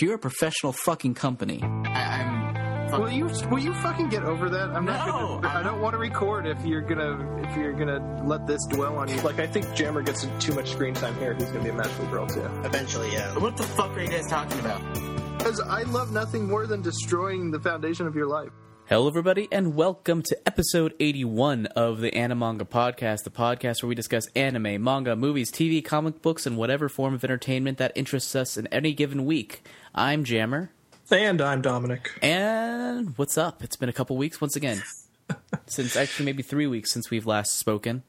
You're a professional fucking company. I, I'm. Will you will you fucking get over that? I'm not. No, Gonna, I I'm don't want to record if you're gonna if you're gonna let this dwell on you. Like I think Jammer gets too much screen time here. He's gonna be a magical girl too. Eventually, yeah. What the fuck are you guys talking about? Because I love nothing more than destroying the foundation of your life. Hello, everybody, and welcome to episode 81 of the Animanga Podcast, the podcast where we discuss anime, manga, movies, TV, comic books, and whatever form of entertainment that interests us in any given week. I'm Jammer, And I'm Dominic. and what's up? It's been a couple weeks once again. since actually maybe three weeks since we've last spoken.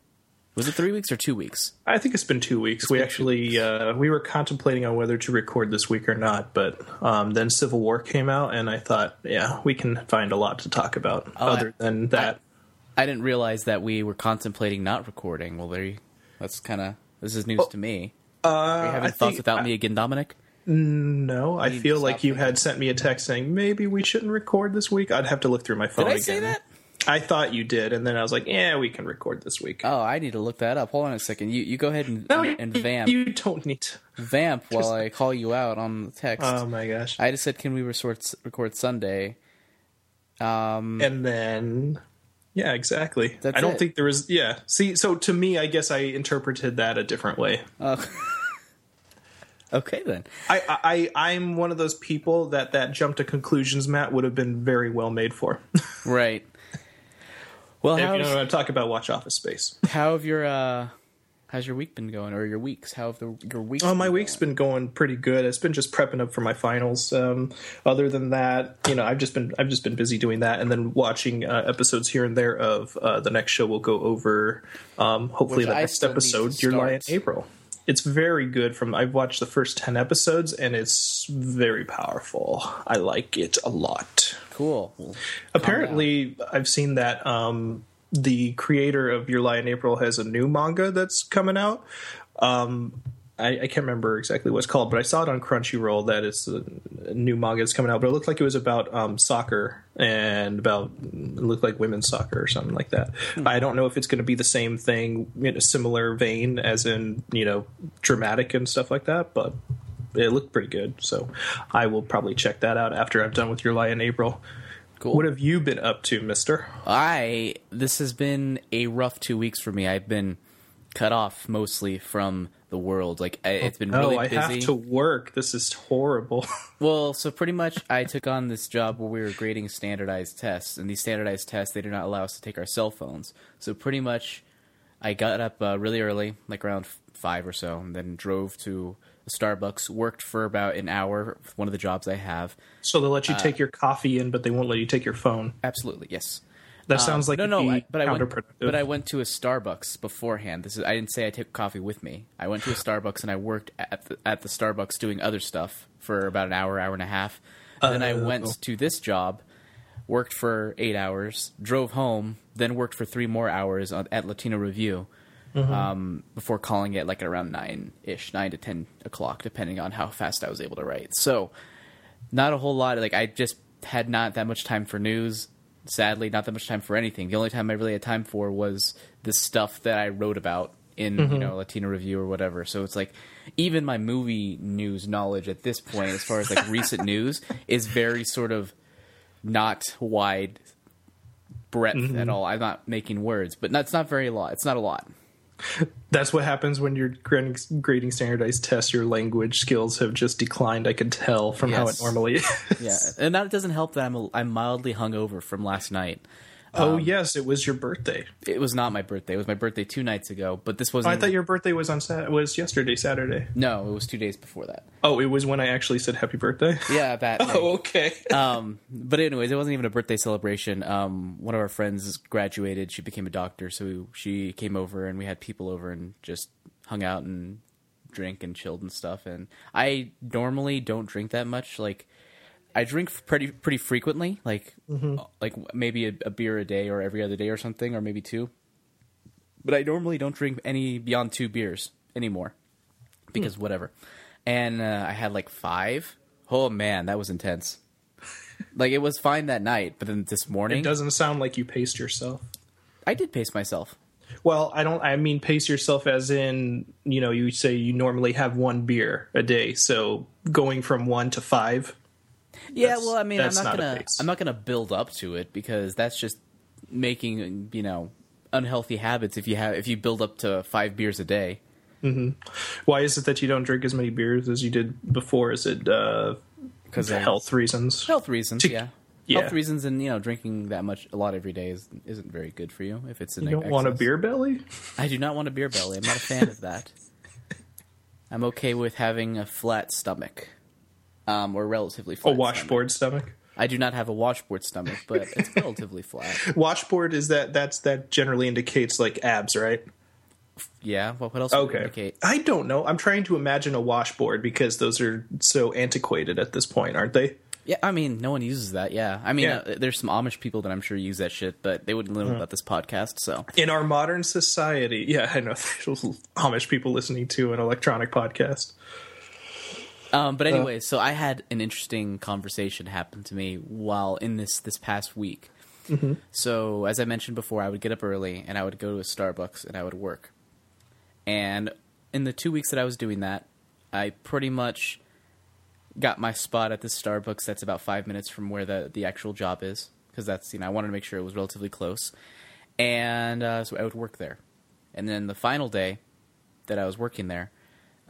Was it three weeks or two weeks? I think it's been two weeks. we actually uh, we were contemplating on whether to record this week or not, but um, then Civil War came out, and I thought, yeah, we can find a lot to talk about Oh, other I- than that. I didn't realize that we were contemplating not recording. Well, there you, that's kind of this is news to me. uh, Are you having I thoughts without me again, Dominic? no, I feel like you thinking. had sent me a text saying maybe we shouldn't record this week. I'd have to look through my phone Did I again. say that? I thought you did, and then I was like, yeah, we can record this week. Oh, I need to look that up. Hold on a second. You you go ahead and, no, and vamp. you don't need to. vamp while I call you out on the text. Oh my gosh! I just said, can we record, record Sunday? Um, and then yeah exactly i don't it. think there was yeah see so to me i guess i interpreted that a different way okay then. I, I I- i'm one of those people that that jump to conclusions matt would have been very well made for Right. Well, if you know what i'm talking about watch office space how have your uh, how's your week been going, or your weeks? How have the your weeks? oh my been week's going? been going pretty good it's been just prepping up for my finals um other than that you know i've just been i've just been busy doing that and then watching uh, episodes here and there of uh the next show we'll go over um hopefully Which the I next still need to episode and start. april it's very good from i've watched the first 10 episodes and it's very powerful. I like it a lot. Cool. Well, apparently i've seen that um the creator of your lie in april has a new manga that's coming out. Um I, I can't remember exactly what it's called, but I saw it on Crunchyroll that it's a, new manga that's coming out. But it looked like it was about um, soccer and about it looked like women's soccer or something like that. I don't know if it's going to be the same thing in a similar vein as in you know dramatic and stuff like that, but it looked pretty good. So I will probably check that out after I'm done with your lie in April. Cool. What have you been up to, Mister? I this has been a rough two weeks for me. I've been cut off mostly from the world. Like I, it's been really oh, I busy. have to work. This is horrible. Well, so pretty much I took on this job where we were grading standardized tests, and these standardized tests they do not allow us to take our cell phones. So pretty much, I got up uh, really early, like around five or so, and then drove to a Starbucks. Worked for about an hour one of the jobs I have. so they'll Uh, let you take your coffee in, but they won't let you take your phone. Absolutely, yes. That sounds like no, no. I, but I went, but I went to a Starbucks beforehand. This is. I didn't say I took coffee with me. I went to a Starbucks and I worked at the, at the Starbucks doing other stuff for about an hour, hour and a half. then I Oh. went to this job, worked for eight hours, drove home, then worked for three more hours on, at Latino Review. Mm-hmm. Um, before calling it like at around nine ish, nine to ten o'clock, depending on how fast I was able to write. So, not a whole lot. Like I just had not that much time for news. Sadly, not that much time for anything. The only time I really had time for was the stuff that I wrote about in Mm-hmm. you know Latino Review or whatever. So it's like even my movie news knowledge at this point, as far as like recent news, is very sort of not wide breadth Mm-hmm. at all. I'm not making words, but that's not very lot. It's not a lot. That's what happens when you're grading, grading standardized tests. Your language skills have just declined. I can tell from how it normally is. Yeah, and that doesn't help that I'm a, I'm mildly hungover from last night. Oh yes, it was your birthday. It was not my birthday. It was my birthday two nights ago, but this Oh, wasn't. I thought your birthday was on Sat- was yesterday, Saturday. No, it was two days before that. Oh, it was when I actually said happy birthday. Yeah, that. Oh, okay. um, but anyways, it wasn't even a birthday celebration. Um, one of our friends graduated. She became a doctor, so she came over and we had people over and just hung out and drink and chilled and stuff. And I normally don't drink that much. Like I drink pretty pretty frequently, like mm-hmm. uh, like maybe a, a beer a day or every other day or something, or maybe two. But I normally don't drink any beyond two beers anymore because hmm. whatever. And uh, I had like five. Oh man, that was intense. like it was fine that night, but then this morning It doesn't sound like you paced yourself. I did pace myself. Well, I don't. I mean, pace yourself as in you know you say you normally have one beer a day, so going from one to five. Yeah, well, I mean, I'm not, not gonna. I'm not gonna build up to it because that's just making you know unhealthy habits. If you have if you build up to five beers a day, Why is it that you don't drink as many beers as you did before? Is it uh, because of health reasons? health reasons, To- yeah. yeah. Health reasons, and you know, drinking that much a lot every day is, isn't very good for you. If it's in You don't want a beer belly? I do not want a beer belly. I'm not a fan of that. I'm okay with having a flat stomach, um, or relatively flat. A washboard stomach. Stomach. I do not have a washboard stomach, but it's relatively flat. Washboard is that that's that generally indicates like abs, right? Yeah. Well, what else? Okay. indicate? I don't know. I'm trying to imagine a washboard because those are so antiquated at this point, aren't they? Yeah, I mean, no one uses that. Yeah, I mean, Yeah. uh, there's some Amish people that I'm sure use that shit, but they wouldn't know about this podcast. So In our modern society, yeah, I know Amish people listening to an electronic podcast. Um, but anyway, so I had an interesting conversation happen to me while in this this past week. So as I mentioned before, I would get up early and I would go to a Starbucks and I would work. And in the two weeks that I was doing that, I pretty much got my spot at this Starbucks that's about five minutes from where the the actual job is because that's you know I wanted to make sure it was relatively close, and uh, so I would work there. And then the final day that I was working there,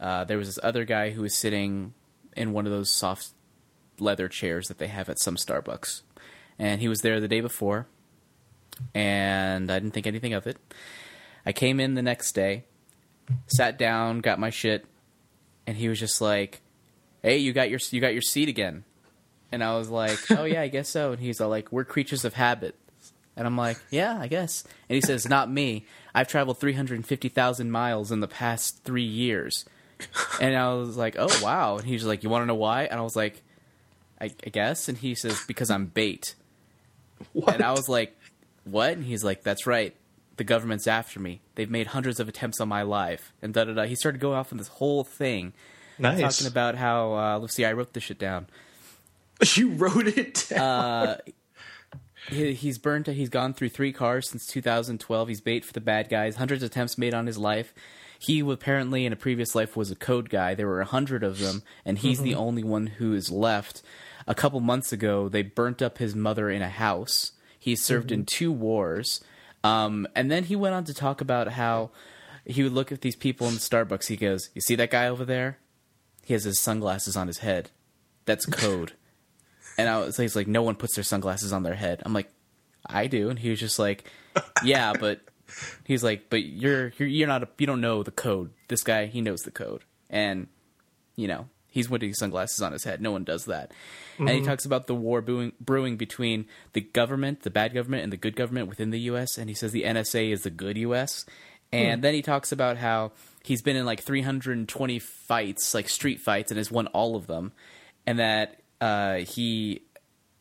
uh, there was this other guy who was sitting in one of those soft leather chairs that they have at some Starbucks, and he was there the day before, and I didn't think anything of it. I came in the next day, sat down, got my shit, and he was just like, "Hey, you got your you got your seat again," and I was like, "Oh yeah, I guess so." And he's all like, "We're creatures of habit." And I'm like, yeah, I guess. And he says, not me. I've traveled 350,000 miles in the past three years. And I was like, oh, wow. And he's like, you want to know why? And I was like, I, I guess. And he says, because I'm bait. What? And I was like, what? And he's like, that's right. The government's after me. They've made hundreds of attempts on my life. And da da da. He started going off on this whole thing, nice. talking about how, uh, let's see, I wrote this shit down. you wrote it down. Uh, he, he's burned. He's gone through three cars since 2012. He's bait for the bad guys. Hundreds of attempts made on his life. He apparently in a previous life was a code guy. There were a hundred of them, and he's the only one who is left. A couple months ago, they burnt up his mother in a house. He served in two wars, um, and then he went on to talk about how he would look at these people in the Starbucks. He goes, "You see that guy over there? He has his sunglasses on his head. That's code." And I was, he's like, no one puts their sunglasses on their head. I'm like, I do. And he was just like, yeah, but he's like, but you're you're, you're not a, you don't know the code. This guy, he knows the code, and you know he's wearing sunglasses on his head. No one does that. And he talks about the war brewing, brewing between the government, the bad government, and the good government within the U.S. And he says the NSA is the good U.S. And then he talks about how he's been in like 320 fights, like street fights, and has won all of them, and that uh, he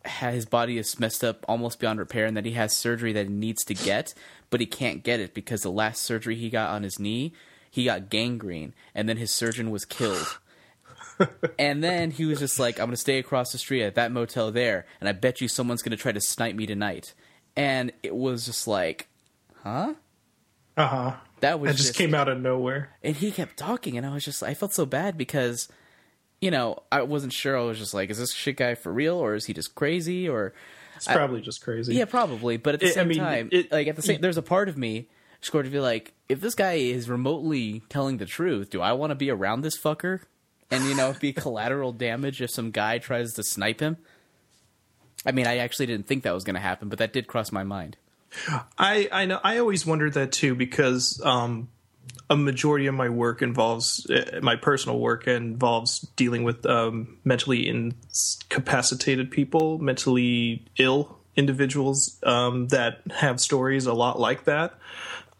his body is messed up almost beyond repair, and that he has surgery that he needs to get, but he can't get it because the last surgery he got on his knee, he got gangrene, and then his surgeon was killed. and then he was just like, "I'm gonna stay across the street at that motel there, and I bet you someone's gonna try to snipe me tonight." And it was just like, huh? Uh huh. That was That just came out of nowhere. and he kept talking and i was just i felt so bad because you know i wasn't sure i was just like is this shit guy for real or is he just crazy or It's probably just crazy. yeah probably but at the It- I same mean, time it- like at the same there's a part of me scored to be like if this guy is remotely telling the truth do i want to be around this fucker and you know be collateral damage if some guy tries to snipe him i mean i actually didn't think that was going to happen but that did cross my mind I I know I always wondered that too because um, a majority of my work involves uh, my personal work involves dealing with um, mentally incapacitated people, mentally ill individuals um, that have stories a lot like that.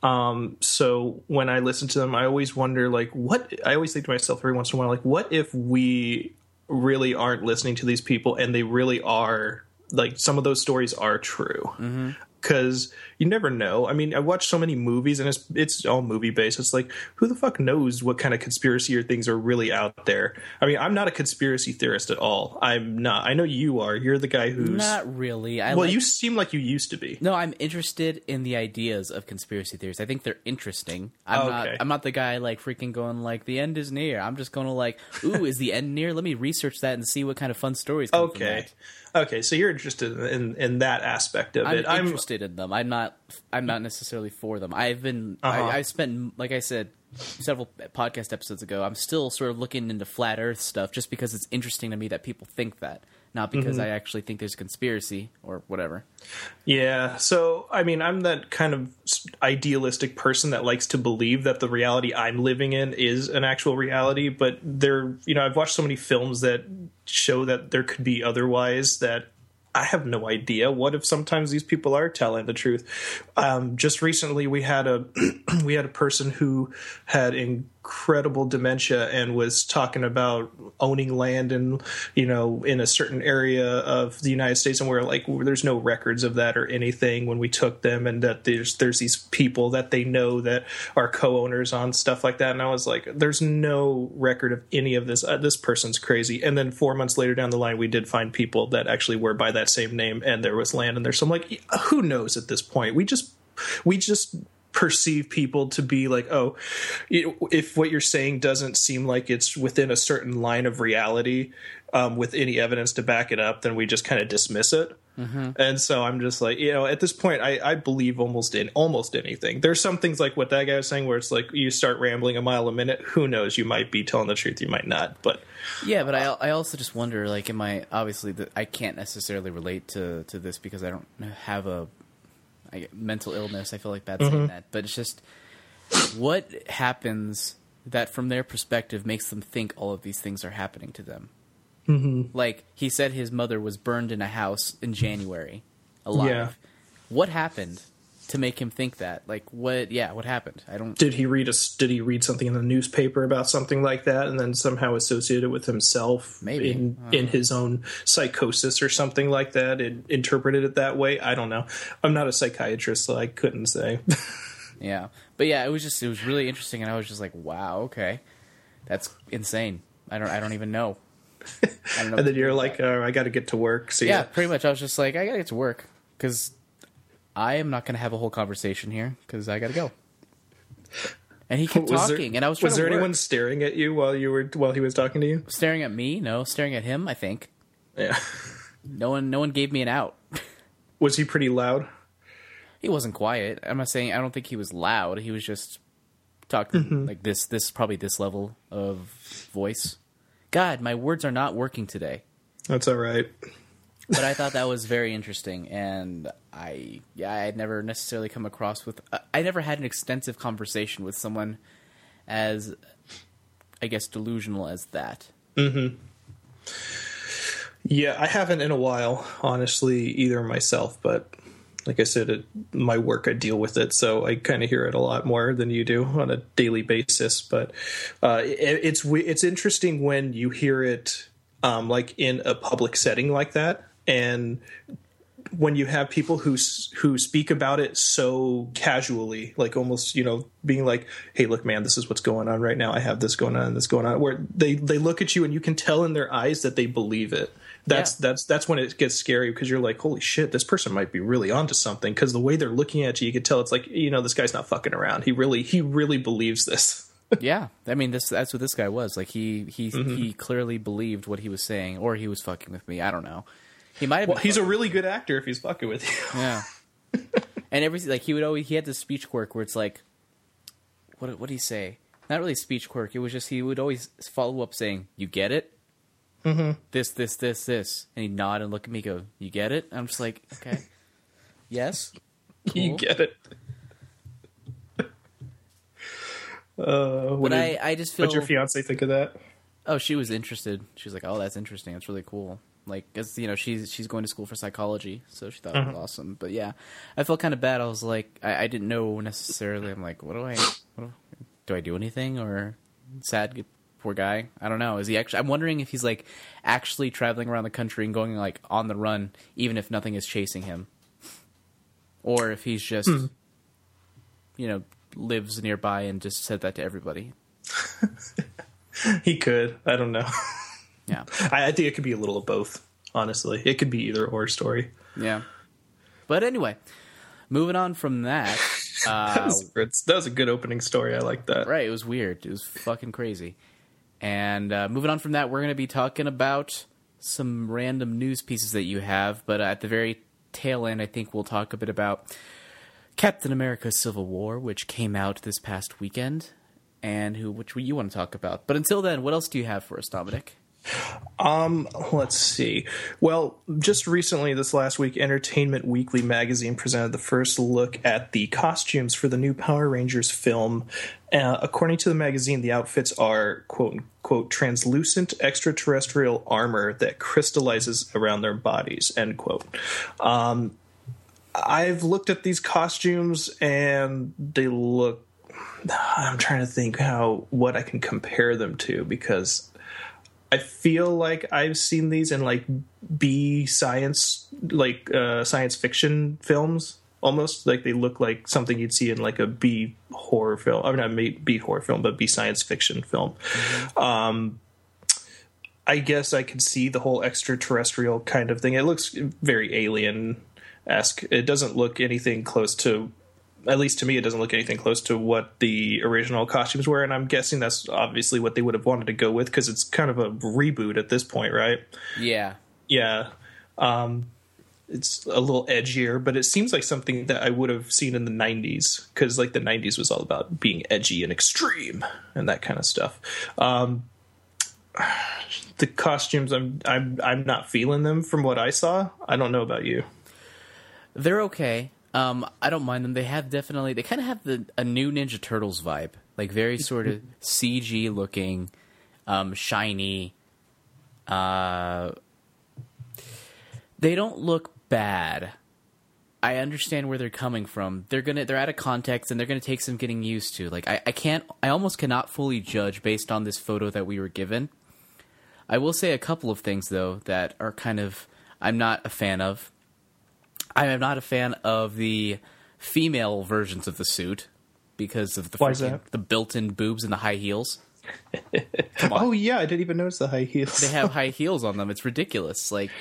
Um, so when I listen to them, I always wonder like what I always think to myself every once in a while like what if we really aren't listening to these people and they really are like some of those stories are true because you never know. I mean, I watch so many movies, and it's it's all movie based. It's like who the fuck knows what kind of conspiracy or things are really out there? I mean, I'm not a conspiracy theorist at all. I'm not. I know you are. You're the guy who's Not really. I well. like- you seem like you used to be. No, I'm interested in the ideas of conspiracy theories. I think they're interesting. I'm not. Okay. I'm not the guy like freaking going like the end is near. I'm just going to like, ooh, is the end near? Let me research that and see what kind of fun stories. Okay. Okay, so you're interested in in that aspect of I'm it. I'm interested in them. I'm not. I'm not necessarily for them. I've been. Uh-huh. I, I spent, like I said, several podcast episodes ago. I'm still sort of looking into flat Earth stuff just because it's interesting to me that people think that, not because Mm-hmm. I actually think there's a conspiracy or whatever. Yeah. So, I mean, I'm that kind of idealistic person that likes to believe that the reality I'm living in is an actual reality. But there, you know, I've watched so many films that show that there could be otherwise that I have no idea. What if sometimes these people are telling the truth? Um, just recently, we had a we had a person who had incredible dementia and was talking about owning land and you know in a certain area of the United States and where like there's no records of that or anything when we took them and that there's there's these people that they know that are co-owners on stuff like that. And I was like there's no record of any of this. Uh, this person's crazy. And then 4 months later down the line we did find people that actually were by that same name and there was land in there. So I'm like who knows at this point? We just we just perceive people to be like oh if what you're saying doesn't seem like it's within a certain line of reality um, with any evidence to back it up then we just kind of dismiss it. And so i'm just like you know at this point I, I believe almost in almost anything. There's some things like what that guy was saying where it's like you start rambling a mile a minute who knows? You might be telling the truth you might not but Yeah, but I I also just wonder like am I obviously the, I can't necessarily relate to to this because I don't have a mental illness. I feel like bad saying that, but it's just what happens that from their perspective makes them think all of these things are happening to them. Mm-hmm. Like he said, his mother was burned in a house in January, alive. Yeah. What happened to make him think that? Like what? Yeah, what happened? I don't. did he read a did he read something in the newspaper about something like that and then somehow associate it with himself Maybe. in in his own psychosis or something like that and interpreted it that way i don't know i'm not a psychiatrist so i couldn't say Yeah, but yeah, it was just it was really interesting, and I was just like, wow, okay, that's insane. I don't I don't even know. I don't know. and then you're like oh, i gotta get to work so yeah, yeah, pretty much. I was just like, I gotta get to work because I am not gonna have a whole conversation here because I gotta go. And he kept Was there- talking, and I was was to there anyone staring at you while you were while he was talking to you staring at me? No, staring at him. I think yeah no one no one gave me an out. was he pretty loud he wasn't quiet. I'm not saying I don't think he was loud. He was just talking Mm-hmm. like this. This probably this level of voice. God, my words are not working today. that's all right but I thought that was very interesting, and I yeah I had never necessarily come across with I- never had an extensive conversation with someone as I guess delusional as that. Hmm. Yeah, I haven't in a while, honestly, either myself. But like I said, it, my work, I deal with it, so I kind of hear it a lot more than you do on a daily basis. But uh, it, it's it's interesting when you hear it, um, like in a public setting like that, and when you have people who who speak about it so casually, like almost you know being like, "Hey, look, man, this is what's going on right now. I have this going on, and this going on." Where they they look at you and you can tell in their eyes that they believe it. That's Yeah. that's that's when it gets scary because you're like, "Holy shit, this person might be really onto something." Because the way they're looking at you, you can tell it's like, you know, this guy's not fucking around. He really he really believes this. yeah, I mean this that's what this guy was like. He he mm-hmm. he clearly believed what he was saying, or he was fucking with me. I don't know. He might have. Well, he's a really good actor if he's fucking with you. Yeah. and everything like he would always he had this speech quirk where it's like what what did he say? Not really speech quirk. It was just he would always follow up saying, "You get it." Mm-hmm. This, this, this, this, and he'd nod and look at me, go, "You get it?" I'm just like, "Okay, yes." you get it. Uh, what But did, I, I just feel. what'd your fiance think of that? oh, she was interested. She was like, "Oh, that's interesting. That's really cool." Like, cause you know, she's she's going to school for psychology, so she thought it was mm-hmm. awesome. But yeah, I felt kind of bad. I was like, I, I didn't know necessarily. I'm like, what do I, what do, do I do anything or sad poor guy? I don't know. Is he actually? I'm wondering if he's like actually traveling around the country and going like on the run, even if nothing is chasing him, or if he's just hmm. you know lives nearby and just said that to everybody. He could. I don't know. Yeah, I, I think it could be a little of both. Honestly, it could be either or story. yeah. But anyway, moving on from that. That Uh, was, that was a good opening story. I like that. right, it was weird. It was fucking crazy. And uh, moving on from that, we're going to be talking about some random news pieces that you have. But at the very tail end, I think we'll talk a bit about Captain America: Civil War, which came out this past weekend, and who which you want to talk about. But until then, what else do you have for us, Dominic? Um, let's see. Well, just recently, this last week, Entertainment Weekly magazine presented the first look at the costumes for the new Power Rangers film. Uh, according to the magazine, the outfits are quote unquote translucent extraterrestrial armor that crystallizes around their bodies. End quote. Um, I've looked at these costumes and they look. I'm trying to think how what I can compare them to because I feel like I've seen these in like B science, like uh, science fiction films. Almost like they look like something you'd see in like a B horror film. I mean, not B horror film, but B science fiction film. Um, I guess I could see the whole extraterrestrial kind of thing. It looks very alien esque. It doesn't look anything close to at least to me, it doesn't look anything close to what the original costumes were, and I'm guessing that's obviously what they would have wanted to go with because it's kind of a reboot at this point, right? Yeah, Yeah, um, it's a little edgier, but it seems like something that I would have seen in the '90s because, like, the '90s was all about being edgy and extreme and that kind of stuff. Um, the costumes, I'm, I'm, I'm not feeling them from what I saw. I don't know about you. they're okay. Um, I don't mind them. They have definitely. They kind of have the a new Ninja Turtles vibe, like very sort of CG looking, um, shiny. Uh, they don't look bad. I understand where they're coming from. They're gonna they're out of context and they're gonna take some getting used to. Like I, I can't I almost cannot fully judge based on this photo that we were given. I will say a couple of things though that are kind of I'm not a fan of. I am not a fan of the female versions of the suit because of the freaking- the built-in boobs and the high heels. Oh yeah, I didn't even notice the high heels. They have high heels on them. It's ridiculous. Like,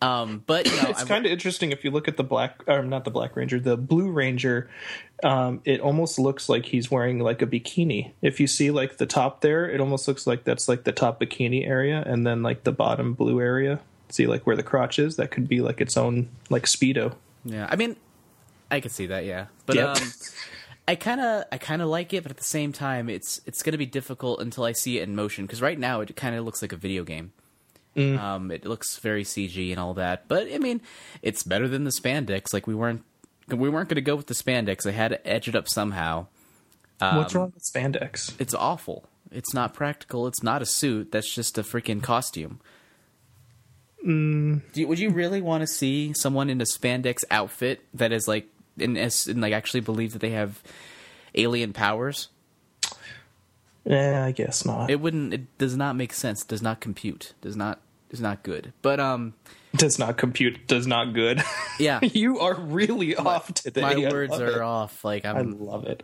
um, but you know, it's kind of interesting if you look at the black or not the black ranger the blue ranger um, it almost looks like he's wearing like a bikini if you see like the top there it almost looks like that's like the top bikini area and then like the bottom blue area see like where the crotch is that could be like its own like speedo Yeah, I mean, I could see that. Yeah, but Yep. um, I kind of, I kind of like it, but at the same time, it's it's going to be difficult until I see it in motion. Because right now, it kind of looks like a video game. Um, it looks very CG and all that, but I mean, it's better than the spandex. Like we weren't, we weren't going to go with the spandex. I had to edge it up somehow. what's wrong with spandex It's awful. It's not practical. It's not a suit. That's just a freaking costume. Do you, would you really want to see someone in a spandex outfit that is like, in, as- and like actually believe that they have alien powers? yeah i guess not it wouldn't. It does not make sense. Does not compute. Does not. Is not good. But um, does not compute does not good yeah. you are really off today My I words are it. off. Like I'm, I'm. love it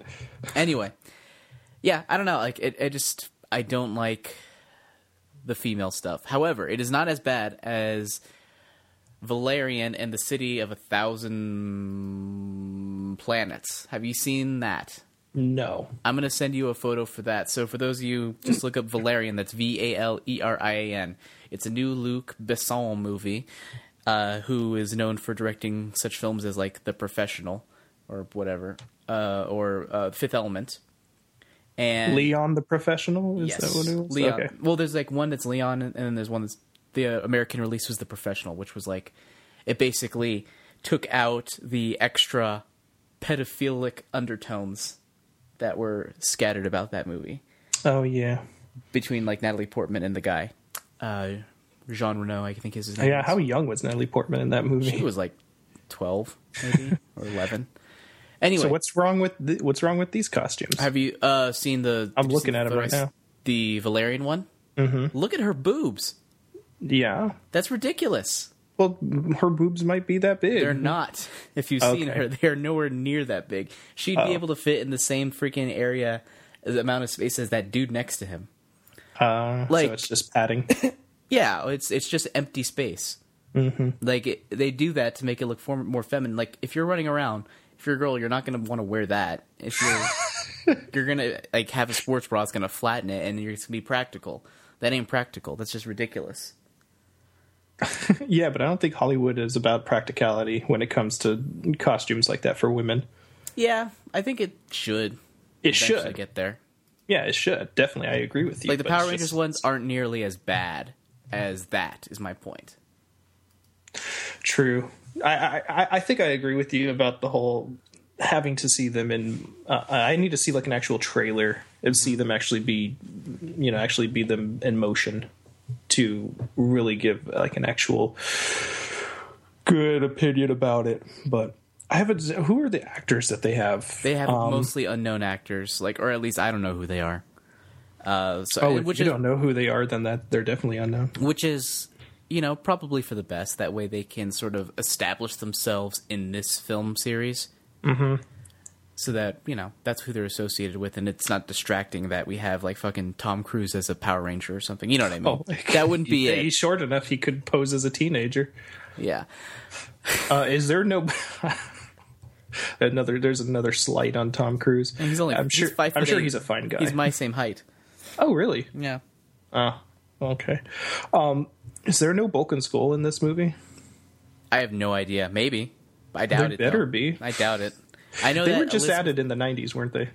anyway yeah i don't know like it, it just i don't like the female stuff. However it is not as bad as valerian and the city of a thousand planets. Have you seen that? No. I'm going to send you a photo for that. So for those of you just look up valerian. That's v-a-l-e-r-i-a-n it's a new luc besson movie uh, who is known for directing such films as like the professional or whatever uh, or uh, fifth element and leon the professional? Is yes, that what it was? Leon. okay. Well, there's like one that's Leon, and then there's one that's the uh, American release was the professional, which was like it basically took out the extra pedophilic undertones that were scattered about that movie. Oh yeah. Between like Natalie Portman and the guy, uh, Jean Reno, I think is his name. yeah how young was natalie portman in that movie? She was like twelve, maybe or eleven. Anyway, So what's wrong with th- what's wrong with these costumes? Have you uh, seen the? I'm looking at the 'em right now. The Valerian one. Mm-hmm. Look at her boobs. yeah, That's ridiculous. Well, her boobs might be that big. They're not. If you've seen Okay. her, they're nowhere near that big. She'd Oh. be able to fit in the same freaking area, the amount of space as that dude next to him. Uh, Like- so it's just padding. Yeah, it's it's just empty space. Mm-hmm. Like it, they do that to make it look more feminine. Like if you're running around, if you're a girl, you're not going to want to wear that. If you're you're gonna like have a sports bra, it's going to flatten it, and you're going to be practical. That ain't practical. That's just ridiculous. yeah, but I don't think Hollywood is about practicality when it comes to costumes like that for women. Yeah, I think it should. It should. get there. Yeah, it should. Definitely, I agree with you. Like the Power Rangers just- ones aren't nearly as bad as that. Is my point. True. I, I I- think I agree with you about the whole having to see them in. Uh, I need to see like an actual trailer and see them actually be, you know, actually be them in motion to really give like an actual good opinion about it. But I haven't. Who are the actors that they have? They have Um, mostly unknown actors, like, or at least I don't know who they are. Uh, so Oh, if you is don't know who they are, then that they're definitely unknown. which is you know probably for the best. That way they can sort of establish themselves in this film series. Mm-hmm. So that you know that's who they're associated with, and it's not distracting that we have like fucking Tom Cruise as a Power Ranger or something. You know what I mean? Oh, that wouldn't be He's it. short enough; he could pose as a teenager. Yeah. Uh, is there no another? There's another slight on Tom Cruise. And he's only I'm he's sure. five I'm sure eight. he's a fine guy. He's my same height. oh, really? Yeah. Oh, okay. Um, is there no Bulk and Skull in this movie? I have no idea. Maybe. I doubt There it. better though. be. I doubt it. I know They were just Elizabeth- added in the '90s, weren't they?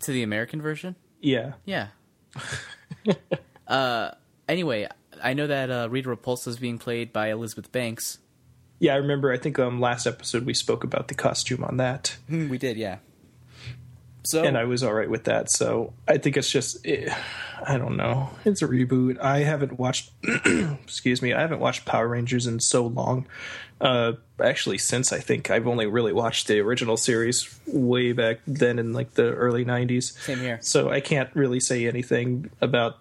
to the American version. Yeah. Yeah. uh, anyway, I know that uh, Rita Repulsa is being played by Elizabeth Banks. Yeah, I remember. I think um, last episode we spoke about the costume on that, We did, yeah. So and I was all right with that. So I think it's just, eh, I don't know. It's a reboot. I haven't watched. excuse me. I haven't watched Power Rangers in so long. Uh, actually, since I think I've only really watched the original series way back then in like the early '90s. Same here. So I can't really say anything about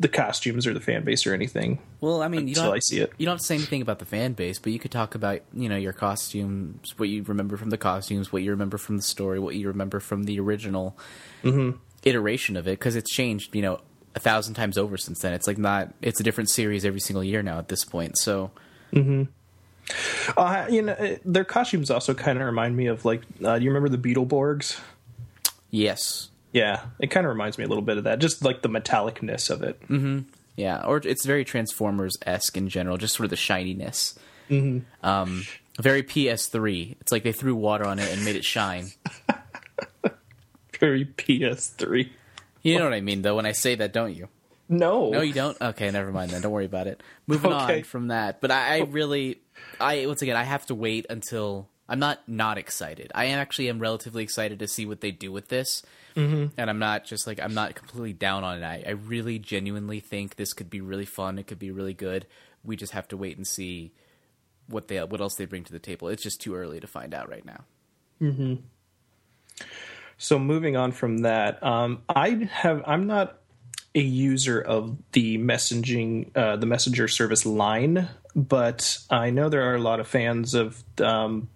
the costumes or the fan base or anything. well, I mean, you until don't I see it. You don't have to say anything about the fan base, but you could talk about you know your costumes, what you remember from the costumes, what you remember from the story, what you remember from the original Mm-hmm. iteration of it, because it's changed, you know, a thousand times over since then. It's like not, it's a different series every single year now at this point. So Uh, you know, their costumes also kind of remind me of like, uh, do you remember the Beetleborgs? yes, Yeah, it kind of reminds me a little bit of that, just like the metallicness of it. Yeah, or it's very Transformers esque in general, just sort of the shininess. Mm-hmm. Um, very PS3. It's like they threw water on it and made it shine. Very PS3. You know what I mean, though, when I say that, don't you? No, No, you don't. Okay, never mind then. Don't worry about it. Moving Okay. on from that, but I, I really, I once again, I have to wait until I'm not not excited. I actually am relatively excited to see what they do with this, mm-hmm. and I'm not just like I'm not completely down on it. I, I really genuinely think this could be really fun. It could be really good. We just have to wait and see what they what else they bring to the table. It's just too early to find out right now. So moving on from that, um, I have I'm not a user of the messaging uh, the messenger service line, but I know there are a lot of fans of um,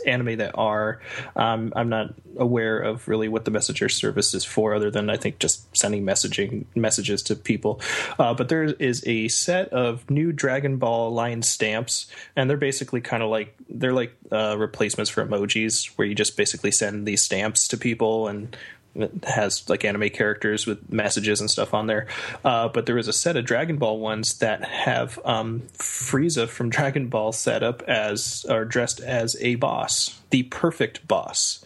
anime that are. Um, I'm not aware of really what the messenger service is for, other than I think just sending messaging messages to people. Uh, but there is a set of new Dragon Ball line stamps, and they're basically kind of like they're like uh, replacements for emojis, where you just basically send these stamps to people and. It has like anime characters with messages and stuff on there, uh, but there is a set of Dragon Ball ones that have um, Frieza from Dragon Ball set up as or dressed as a boss, the perfect boss,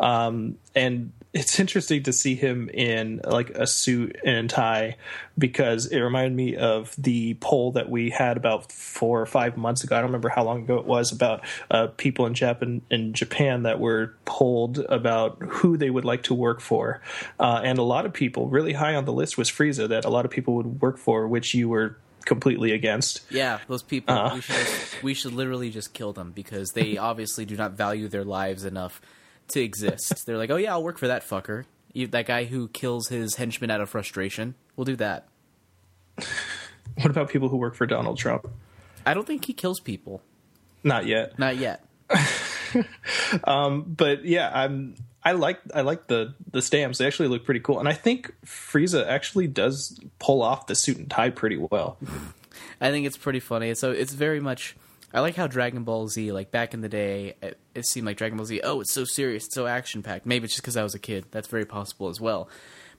um, and it's interesting to see him in like a suit and tie because it reminded me of the poll that we had about four or five months ago. I don't remember how long ago it was about uh, people in Japan in Japan that were polled about who they would like to work for, uh, and a lot of people really high on the list was Frieza that a lot of people would work for, which you were completely against. Yeah, those people. Uh. We should we should literally just kill them because they obviously do not value their lives enough to exist. They're like, oh yeah, I'll work for that fucker. You, that guy who kills his henchmen out of frustration. We'll do that. What about people who work for Donald Trump? I don't think he kills people. Not yet. Not yet. Um, but yeah, I'm I like I like the the stamps. They actually look pretty cool, and I think Frieza actually does pull off the suit and tie pretty well. I think it's pretty funny. So it's very much. I like how Dragon Ball Z, like back in the day, it, it seemed like Dragon Ball Z. Oh, it's so serious, it's so action packed. Maybe it's just because I was a kid. That's very possible as well.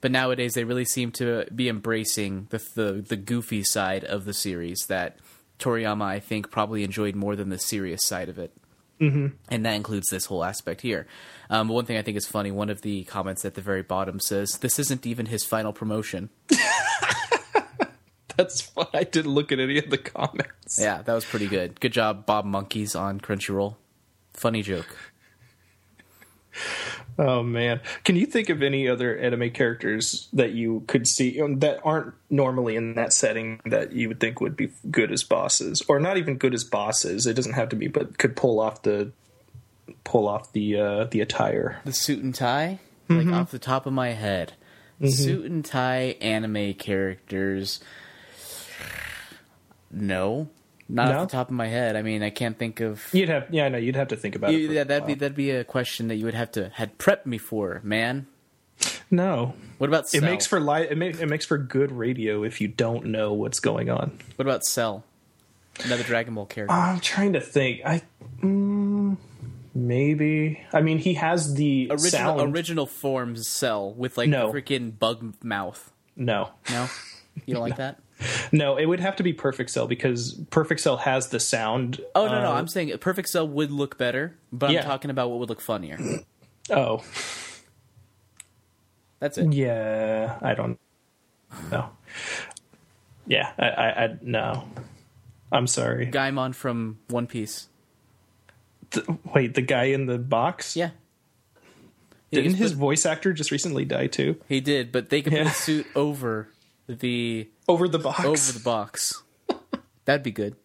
But nowadays, they really seem to be embracing the the, the goofy side of the series that Toriyama, I think, probably enjoyed more than the serious side of it. Mm-hmm. And that includes this whole aspect here. Um, one thing I think is funny, one of the comments at the very bottom says, This isn't even his final promotion. That's fun. I didn't look at any of the comments. Yeah, that was pretty good. Good job, Bob Monkeys on Crunchyroll. Funny joke. Oh man, can you think of any other anime characters that you could see um, that aren't normally in that setting that you would think would be good as bosses, or not even good as bosses? It doesn't have to be, but could pull off the pull off the uh, the attire. The suit and tie? Like off the top of my head. Suit and tie anime characters. No. Not No? off the top of my head. I mean, I can't think of. You'd have, yeah, no, you'd have to think about it. You- for yeah, that'd be that'd be a question that you would have to had prepped me for, man. no. What about It makes for li- it, make, it makes for good radio if you don't know what's going on. What about Cell? Another Dragon Ball character. I'm trying to think. I mm, maybe. I mean, he has the original sound. original forms Cell with like No. freaking bug mouth. no, No, you don't like that? No, it would have to be Perfect Cell because Perfect Cell has the sound. Oh no, no, uh, I'm saying Perfect Cell would look better, but Yeah. I'm talking about what would look funnier. Oh, That's it. yeah. I don't know. Yeah, I, I, I no. I'm sorry. Gaimon from One Piece. Th- wait, the guy in the box? Yeah. Didn't his put- voice actor just recently die too? he did, but they could put a suit over the Over the box. over the box. That'd be good.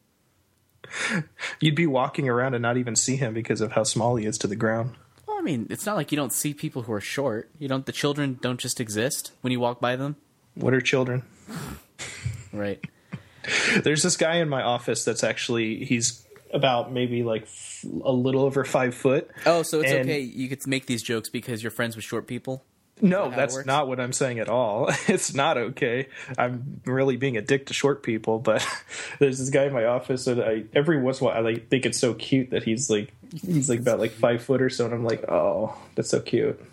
You'd be walking around and not even see him because of how small he is to the ground. Well, I mean, it's not like you don't see people who are short. You don't. The children don't just exist when you walk by them, What are children? right? There's this guy in my office that's actually he's about maybe like f- a little over five foot. Oh, so it's And- okay. You could make these jokes because you're friends with short people. No, that's not what I'm saying at all. It's not okay. I'm really being a dick to short people, but there's this guy in my office and I every once in a while I like think it's so cute that he's like he's like about like five foot or so, and I'm like, oh, that's so cute.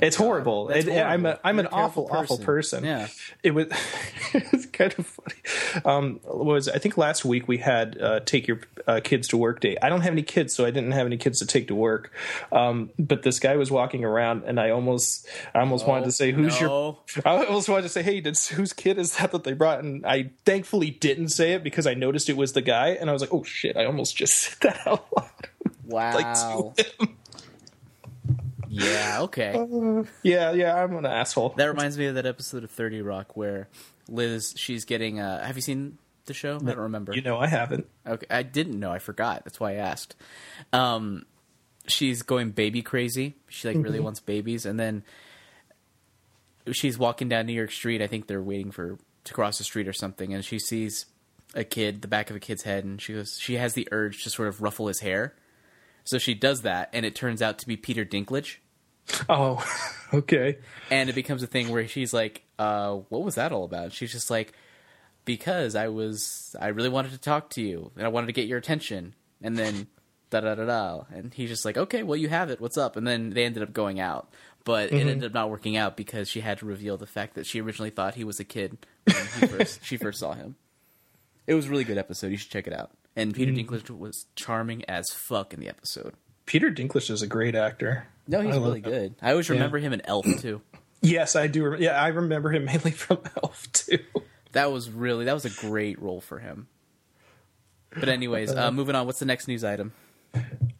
It's horrible. It- I'm a, horrible. I'm You're an a terrible awful, awful person. person. Yeah. it was it's kind of funny. Um, was I think last week we had uh, take your uh, kids to work day. I don't have any kids, so I didn't have any kids to take to work. Um, but this guy was walking around, and I almost I almost wanted to say, "Who's no. your?" I almost wanted to say, "Hey, did, whose kid is that that they brought?" And I thankfully didn't say it because I noticed it was the guy, and I was like, "Oh shit!" I almost just said that out loud. Wow. like. Yeah. Okay. Yeah, yeah, I'm an asshole. That reminds me of that episode of Thirty Rock where Liz, she's getting. Uh, have you seen the show? I don't remember. You know, I haven't. Okay, I didn't know. I forgot. That's why I asked. Um, she's going baby crazy. She like really wants babies, and then she's walking down New York Street. I think they're waiting for to cross the street or something, and she sees a kid, the back of a kid's head, and she goes. She has the urge to sort of ruffle his hair, so she does that, and it turns out to be Peter Dinklage. Oh, okay. and it becomes a thing where she's like, uh, "What was that all about?" And she's just like, "Because I was, I really wanted to talk to you, and I wanted to get your attention." And then da da da da, and he's just like, "Okay, well, you have it. What's up?" And then they ended up going out, but it ended up not working out because she had to reveal the fact that she originally thought he was a kid when he first, she first saw him. It was a really good episode. You should check it out. And Peter Dinklage was charming as fuck in the episode. Peter Dinklage is a great actor. No, he's I really good. I always remember him in Elf too. Yes, I do. Yeah, I remember him mainly from Elf too. That was really that was a great role for him. But anyways, uh, moving on. What's the next news item?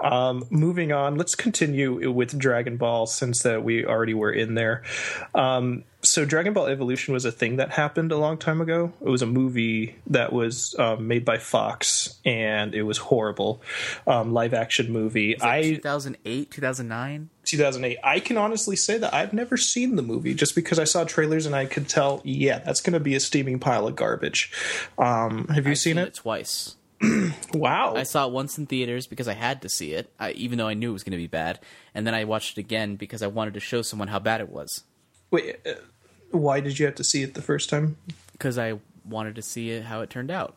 Um, moving on, let's continue with Dragon Ball since that we already were in there. Um, so, Dragon Ball Evolution was a thing that happened a long time ago. It was a movie that was um, made by Fox, and it was horrible. Um, live action movie. I 2008, 2009. 2008. I can honestly say that I've never seen the movie just because I saw trailers and I could tell, yeah, that's going to be a steaming pile of garbage. Um, have you I've seen, it? twice. Wow. I saw it once in theaters because I had to see it, I, even though I knew it was going to be bad. And then I watched it again because I wanted to show someone how bad it was. Wait, uh, why did you have to see it the first time? Because I wanted to see it how it turned out,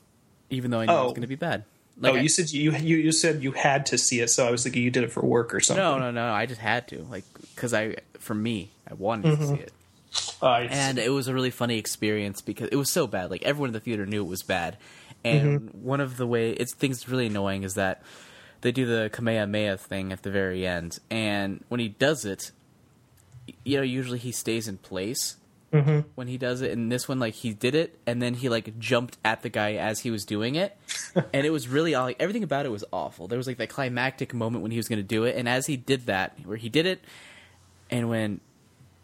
even though I knew it was Oh. going to be bad. oh, I- you said you, you you said you had to see it, so I was thinking you did it for work or something. no, no, no. I just had to, like, because I, for me, I wanted to see it. I and it was a really funny experience because it was so bad. Like everyone in the theater knew it was bad, and mm-hmm. one of the way it's things really annoying is that they do the Kamehameha thing at the very end, and when he does it, you know, usually he stays in place mm-hmm. when he does it. And this one, like he did it, and then he like jumped at the guy as he was doing it, and it was really like everything about it was awful. There was like that climactic moment when he was going to do it, and as he did that, where he did it, and when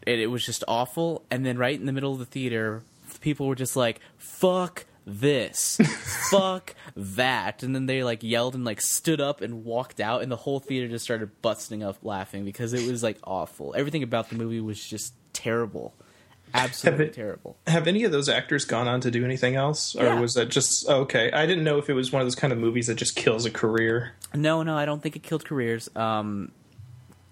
it, it was just awful. And then right in the middle of the theater, people were just like, "Fuck this, fuck that," and then they like yelled and like stood up and walked out, and the whole theater just started busting up laughing because it was like awful. Everything about the movie was just terrible, absolutely it- terrible. Have any of those actors gone on to do anything else, or Yeah. was that just okay? I didn't know if it was one of those kind of movies that just kills a career. No, no, I don't think it killed careers. Um,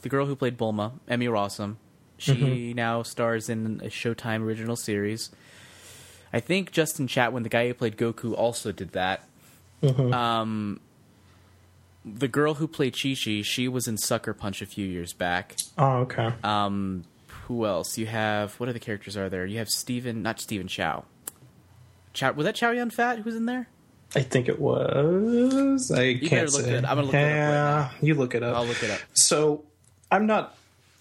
the girl who played Bulma, Emmy Rossum, she now stars in a Showtime original series. I think Justin Chatwin, the guy who played Goku, also did that. Um, the girl who played Chi Chi, she was in Sucker Punch a few years back. Oh, okay. Um, who else? You have what other characters are there? You have Steven, not Stephen Chow. Chow was that Chow Yun Fat who's in there? I think it was. I better can't look say. it. I'm gonna look it up right yeah, you look it up. I'll look it up. So I'm not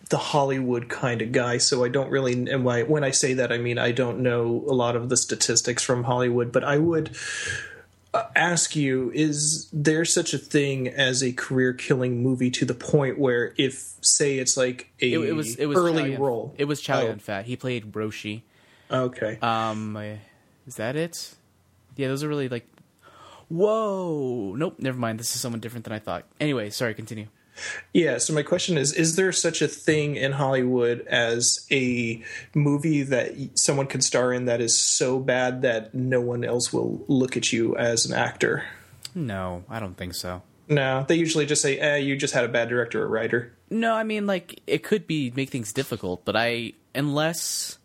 the Hollywood kind of guy, so I don't really. And why, when I say that, I mean I don't know a lot of the statistics from Hollywood, but I would uh, ask you: Is there such a thing as a career-killing movie to the point where, if say it's like a It, it was it was early Yun- role, It was Chow Oh. Yun Fat. He played Roshi. okay, Um, is that it? Yeah, those are really like. Whoa! Nope, never mind. This is someone different than I thought. Anyway, sorry. Continue. Yeah, so my question is Is there such a thing in Hollywood as a movie that someone can star in that is so bad that no one else will look at you as an actor? No, I don't think so. No, they usually just say, eh, you just had a bad director or writer. No, I mean like it could be make things difficult, but I unless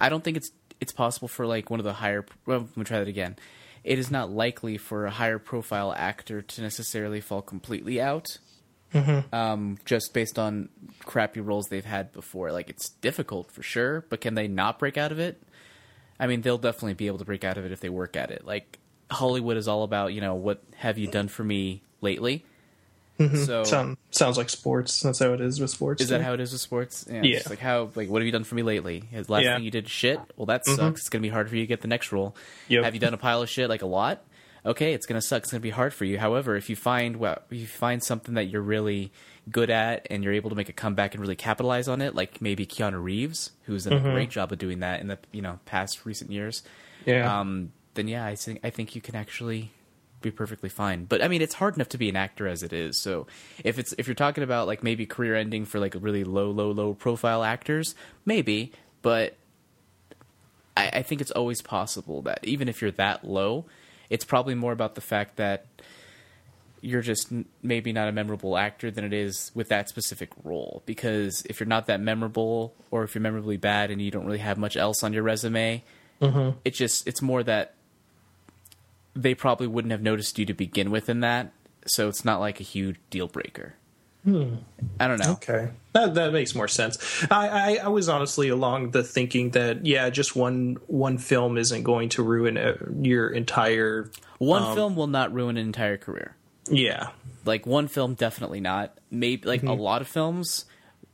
I don't think it's it's possible for like one of the higher. Well, let me try that again. It is not likely for a higher profile actor to necessarily fall completely out. Mm-hmm. Um, just based on crappy roles they've had before, like it's difficult for sure. But can they not break out of it? I mean, they'll definitely be able to break out of it if they work at it. Like Hollywood is all about, you know, what have you done for me lately? Mm-hmm. So Sound, sounds like sports. That's how it is with sports. is that how it is with sports? Yeah. Yeah. It's like how like what have you done for me lately? Has last Yeah. thing you did shit? Well, that mm-hmm. sucks. It's gonna be hard for you to get the next role. Yep. Have you done a pile of shit like a lot? Okay, it's gonna suck. It's gonna be hard for you. However, if you find well, you find something that you're really good at and you're able to make a comeback and really capitalize on it, like maybe Keanu Reeves, who's done a great job of doing that in the you know past recent years. Yeah. Um, then yeah, I think I think you can actually be perfectly fine. But I mean, it's hard enough to be an actor as it is. So if it's if you're talking about like maybe career ending for like really low, low, low profile actors, maybe. But I, I think it's always possible that even if you're that low, it's probably more about the fact that you're just maybe not a memorable actor than it is with that specific role. Because if you're not that memorable, or if you're memorably bad and you don't really have much else on your resume, mm-hmm. it's just it's more that they probably wouldn't have noticed you to begin with in that. So it's not like a huge deal breaker. Hmm. I don't know. Okay, that that makes more sense. I, I I was honestly along the thinking that yeah, just one one film isn't going to ruin uh, your entire One um, film will not ruin an entire career. yeah. Like one film, definitely not. Maybe like a mm-hmm. lot of films,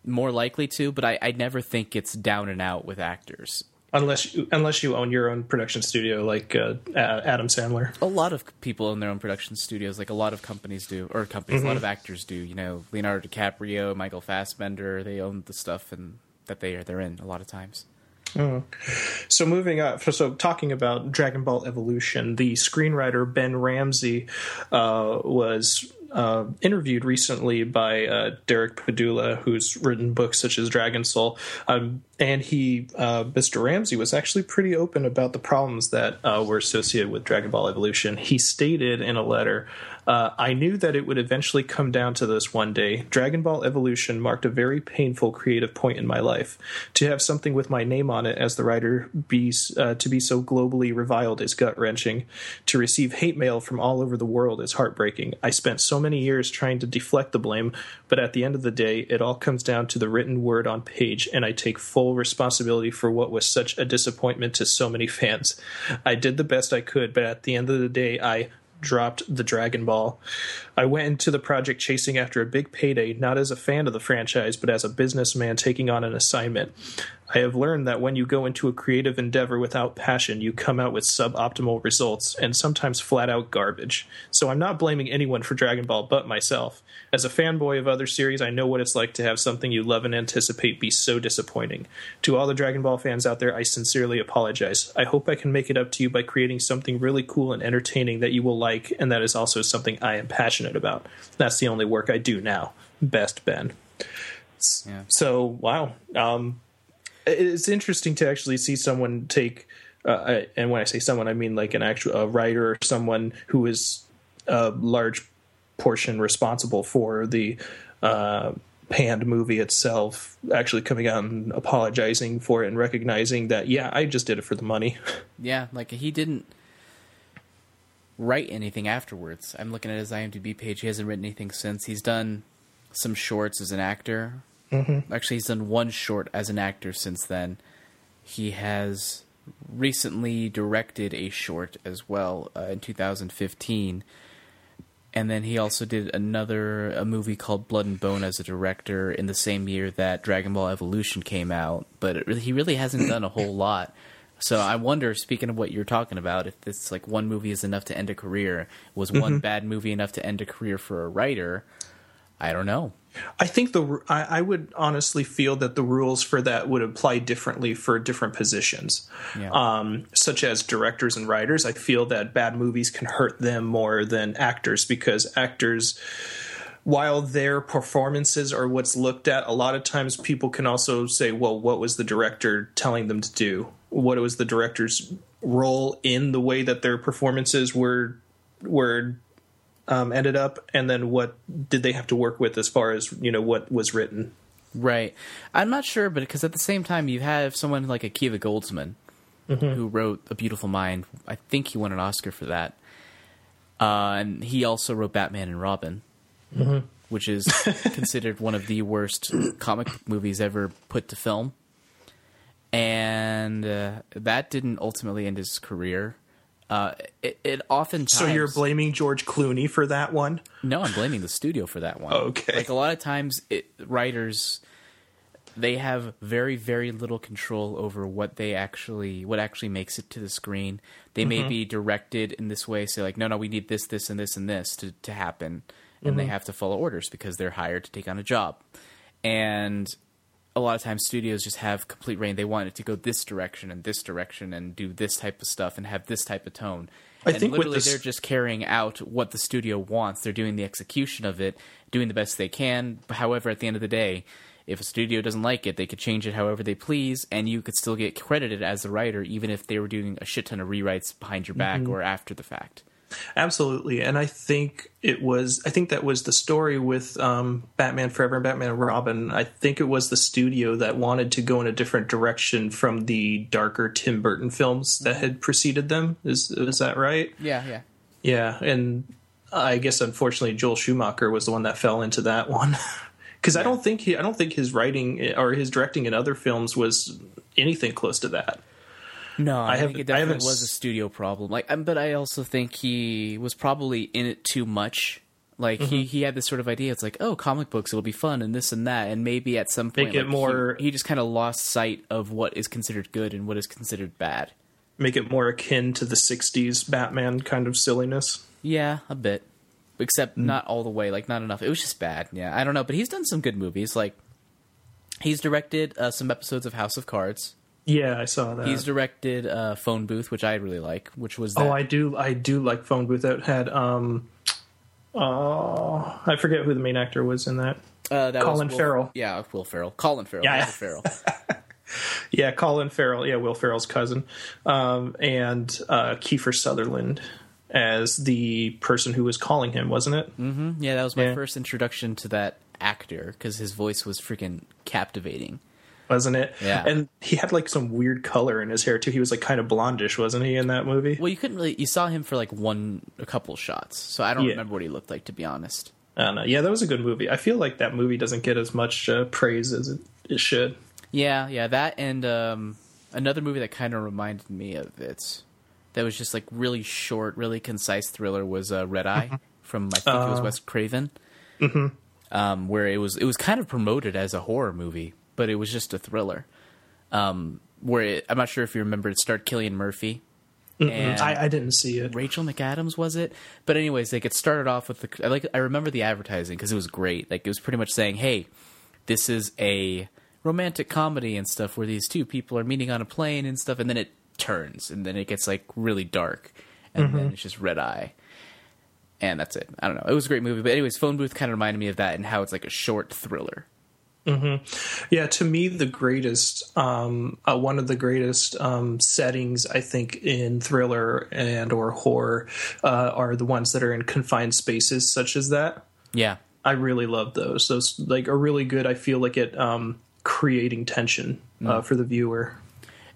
more likely to. But I, I never think it's down and out with actors. Unless you, unless you own your own production studio like uh, Adam Sandler. A lot of people in their own production studios, like a lot of companies do, or companies, a lot of actors do. You know, Leonardo DiCaprio, Michael Fassbender, they own the stuff and that they are they're in a lot of times. So moving up, so talking about Dragon Ball Evolution, the screenwriter Ben Ramsey uh, was uh, interviewed recently by uh, Derek Padula, who's written books such as Dragon Soul, um, and he, uh, Mr. Ramsey, was actually pretty open about the problems that uh, were associated with Dragon Ball Evolution. He stated in a letter uh, I knew that it would eventually come down to this one day. Dragon Ball Evolution marked a very painful creative point in my life. To have something with my name on it as the writer be uh, to be so globally reviled is gut wrenching. To receive hate mail from all over the world is heartbreaking. I spent so many years trying to deflect the blame, but at the end of the day, it all comes down to the written word on page, and I take full responsibility for what was such a disappointment to so many fans. I did the best I could, but at the end of the day, I dropped the Dragon Ball. I went into the project chasing after a big payday, not as a fan of the franchise, but as a businessman taking on an assignment. I have learned that when you go into a creative endeavor without passion, you come out with suboptimal results and sometimes flat out garbage. So I'm not blaming anyone for Dragon Ball but myself. As a fanboy of other series, I know what it's like to have something you love and anticipate be so disappointing. To all the Dragon Ball fans out there, I sincerely apologize. I hope I can make it up to you by creating something really cool and entertaining that you will like, and that is also something I am passionate about. That's the only work I do now. Best Ben. Yeah. So, wow. Um, it's interesting to actually see someone take uh, and when I say someone, I mean like an actual a writer or someone who is a large portion responsible for the uh, panned movie itself, actually coming out and apologizing for it and recognizing that, yeah, I just did it for the money. Yeah, like he didn't write anything afterwards. I'm looking at his IMDb page. He hasn't written anything since. He's done some shorts as an actor. Mm-hmm. Actually, he's done one short as an actor since then. He has recently directed a short as well uh, in 2015 and then he also did another a movie called Blood and Bone as a director in the same year that Dragon Ball Evolution came out. But really, he really hasn't done a whole lot. So I wonder, speaking of what you're talking about, if this like one movie is enough to end a career, was one mm-hmm. bad movie enough to end a career for a writer? I don't know. I think the I, I, would honestly feel that the rules for that would apply differently for different positions, yeah. um, such as directors and writers. I feel that bad movies can hurt them more than actors because actors, while their performances are what's looked at, a lot of times people can also say, "Well, what was the director telling them to do? What was the director's role in the way that their performances were were um, ended up, and then what did they have to work with as far as you know what was written. Right, I'm not sure, but because at the same time you have someone like Akiva Goldsman, mm-hmm. who wrote A Beautiful Mind. I think he won an Oscar for that, uh, and he also wrote Batman and Robin. Mm-hmm. Which is considered one of the worst comic movies ever put to film and uh, that didn't ultimately end his career. Uh, it, it often so you're blaming George Clooney for that one? No, I'm blaming the studio for that one. Okay, like a lot of times, it, writers they have very very little control over what they actually what actually makes it to the screen. They mm-hmm. may be directed in this way, say like, no, no, we need this, this, and this, and this to to happen, and mm-hmm. they have to follow orders because they're hired to take on a job, and a lot of times studios just have complete rein. They want it to go this direction and this direction and do this type of stuff and have this type of tone. I and think literally this... they're just carrying out what the studio wants. They're doing the execution of it, doing the best they can. However, at the end of the day, if a studio doesn't like it, they could change it however they please, and you could still get credited as the writer, even if they were doing a shit ton of rewrites behind your back mm-hmm. or after the fact. Absolutely, and I think it was. I think that was the story with um, Batman Forever and Batman and Robin. I think it was the studio that wanted to go in a different direction from the darker Tim Burton films that had preceded them. Is is that right? Yeah, yeah, yeah. And I guess unfortunately, Joel Schumacher was the one that fell into that one. Because yeah. I don't think he, I don't think his writing or his directing in other films was anything close to that. No, I, I think it definitely was a studio problem. Like, um, but I also think he was probably in it too much. Like mm-hmm. he he had this sort of idea. It's like, oh, comic books, it'll be fun, and this and that, and maybe at some point, make it like, more. He, he just kind of lost sight of what is considered good and what is considered bad. Make it more akin to the '60s Batman kind of silliness. Yeah, a bit, except mm. not all the way. Like, not enough. It was just bad. Yeah, I don't know, but he's done some good movies. Like, he's directed uh, some episodes of House of Cards. Yeah, I saw that. He's directed uh, Phone Booth, which I really like. Which was oh, that. oh, I do, I do like Phone Booth. That had um, Oh, I forget who the main actor was in that. Uh, that Colin was Will, Farrell. Yeah, Will Ferrell. Colin Farrell. Yeah. Yeah, Will Ferrell. Yeah, Colin Farrell. Yeah, Will Ferrell's cousin, um, and uh, Kiefer Sutherland as the person who was calling him, wasn't it? Mm-hmm. yeah, that was my Yeah. first introduction to that actor because his voice was freaking captivating. Wasn't it? Yeah. And he had like some weird color in his hair too. He was like kind of blondish, wasn't he, in that movie? Well, you couldn't really. You saw him for like one, a couple shots, so I don't Yeah. remember what he looked like to be honest. I don't know. Yeah, that was a good movie. I feel like that movie doesn't get as much uh, praise as it, it should. Yeah, yeah, that and um, another movie that kind of reminded me of it. That was just like really short, really concise thriller was uh, Red Eye from I think it was Wes Craven. Mm-hmm. Um, where it was it was kind of promoted as a horror movie, but it was just a thriller. Um, where it, I'm not sure if you remember, it starred Cillian Murphy. And I, I didn't see it. Rachel McAdams was it? But anyways, like it started off with the I like I remember the advertising because it was great. Like it was pretty much saying, "Hey, this is a romantic comedy and stuff where these two people are meeting on a plane and stuff," and then it turns and then it gets like really dark, and then it's just red eye, and that's it. I don't know. It was a great movie, but anyways, Phone Booth kind of reminded me of that and how it's like a short thriller. Yeah, to me, the greatest, um, uh, one of the greatest um, settings I think in thriller and or horror uh, are the ones that are in confined spaces, such as that. Yeah, I really love those. Those like are really good. I feel like it um, creating tension uh, for the viewer.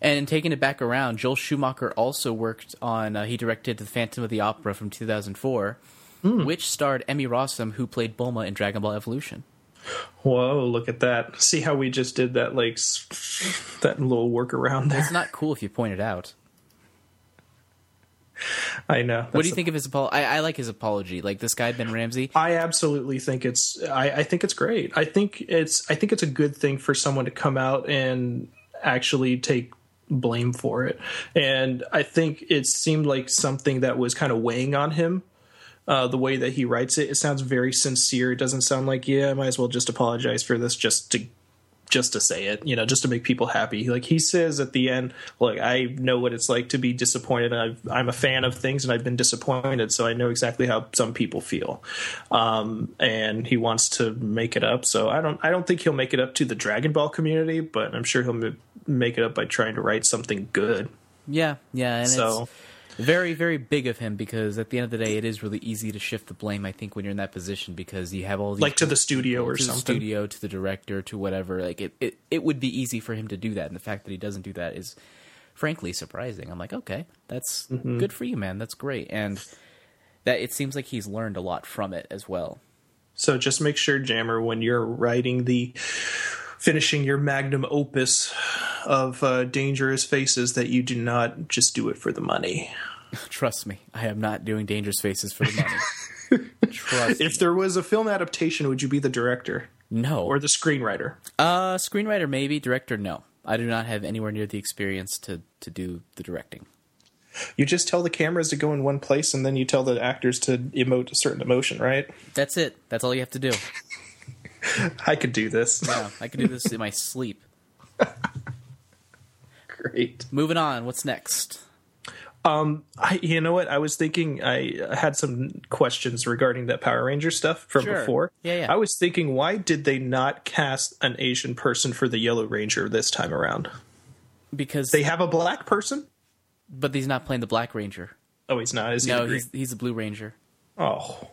And taking it back around, Joel Schumacher also worked on. Uh, he directed The Phantom of the Opera from 2004, which starred Emmy Rossum, who played Bulma in Dragon Ball Evolution. Whoa, look at that! See how we just did that like that little workaround there. It's not cool if you point it out. I know. What do you think of his apology? I, I like his apology. Like this guy Ben Ramsey. I absolutely think it's I, I think it's great. I think it's I think it's a good thing for someone to come out and actually take blame for it. And I think it seemed like something that was kind of weighing on him. Uh, the way that he writes it, it sounds very sincere. It doesn't sound like, yeah, I might as well just apologize for this just to just to say it, you know, just to make people happy. Like he says at the end, like I know what it's like to be disappointed. I've, I'm a fan of things, and I've been disappointed, so I know exactly how some people feel. Um, and he wants to make it up. So I don't, I don't think he'll make it up to the Dragon Ball community, but I'm sure he'll m- make it up by trying to write something good. Yeah, yeah, and So- it's very, very big of him because at the end of the day, it is really easy to shift the blame. I think when you're in that position because you have all these Like to the studio or to the something. studio, to the director, to whatever. Like it, it, it would be easy for him to do that, and the fact that he doesn't do that is, frankly, surprising. I'm like, okay, that's Mm-hmm. good for you, man. That's great, and that it seems like he's learned a lot from it as well. So just make sure, Jammer, when you're writing the finishing your magnum opus of uh, dangerous faces, that you do not just do it for the money. Trust me, I am not doing dangerous faces for the money. Trust me. If there was a film adaptation, would you be the director No, or the screenwriter? uh, screenwriter maybe, director no. I do not have anywhere near the experience to to do the directing. You just tell the cameras to go in one place, and then you tell the actors to emote a certain emotion, right? That's it. That's all you have to do. I could do this. Yeah, I could do this in my sleep. Great. Moving on. What's next? Um, I, you know what? I was thinking. I had some questions regarding that Power Ranger stuff from Sure. before. Yeah, yeah. I was thinking, why did they not cast an Asian person for the Yellow Ranger this time around? Because They have a black person. but he's not playing the Black Ranger. Oh, he's not. Is he? No, he's he's a Blue Ranger. Oh,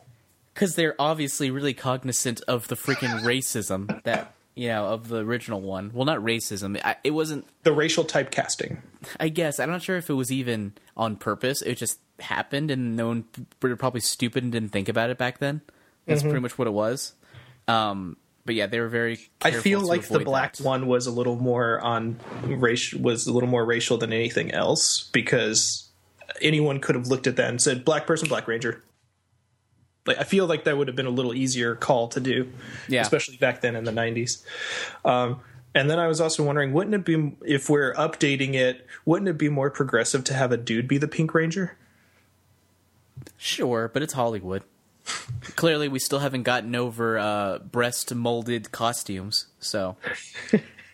Because they're obviously really cognizant of the freaking racism that you know of the original one. Well, not racism. I, it wasn't. the racial typecasting. I guess I'm not sure if it was even on purpose. It just happened, and no one were probably stupid and didn't think about it back then. That's Mm-hmm. pretty much what it was. Um, but yeah, they were very. I feel like the black that. one was a little more on racial was a little more racial than anything else because anyone could have looked at that and said black person, black ranger. Like I feel like that would have been a little easier call to do, Yeah. especially back then in the '90s. Um, and then I was also wondering, wouldn't it be if we're updating it? Wouldn't it be more progressive to have a dude be the Pink Ranger? Sure, but it's Hollywood. Clearly, we still haven't gotten over uh, breast molded costumes. So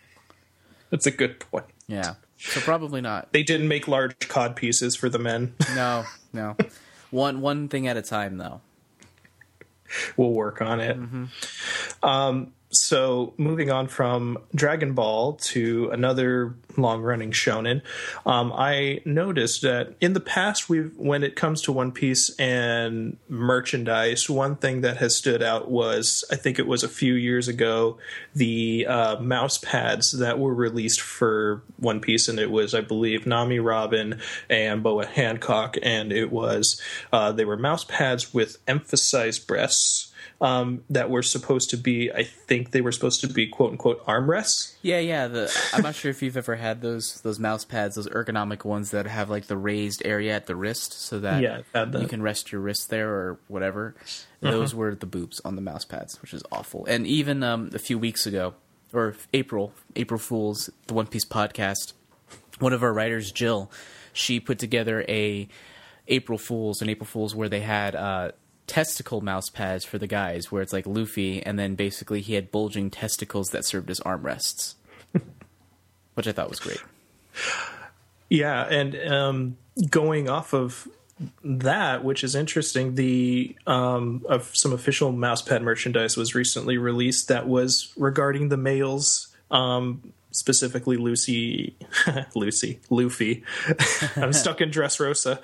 That's a good point. yeah, so probably not. They didn't make large cod pieces for the men. No, no. One one thing at a time, though. We'll work on it. Um, so moving on from Dragon Ball to another long-running shonen, um, I noticed that in the past, we've when it comes to One Piece and merchandise, one thing that has stood out was I think it was a few years ago the uh, mouse pads that were released for One Piece, and it was I believe Nami Robin and Boa Hancock, and it was uh, they were mouse pads with emphasized breasts um, that were supposed to be, I think they were supposed to be quote unquote armrests. Yeah, yeah. The I'm not sure if you've ever had those those mouse pads, those ergonomic ones that have like the raised area at the wrist, so that Yeah, I've had that. you can rest your wrist there or whatever. Those were the boobs on the mouse pads, which is awful. And even um, a few weeks ago, or April, April Fools, the One Piece podcast, one of our writers, Jill, she put together a April Fools, an April Fools where they had uh, testicle mouse pads for the guys, where it's like Luffy, and then basically he had bulging testicles that served as armrests, which I thought was great. Yeah, and um, going off of that, which is interesting, the um, of some official mousepad merchandise was recently released that was regarding the males, um, specifically Lucy, Lucy, Luffy. I'm stuck in Dressrosa,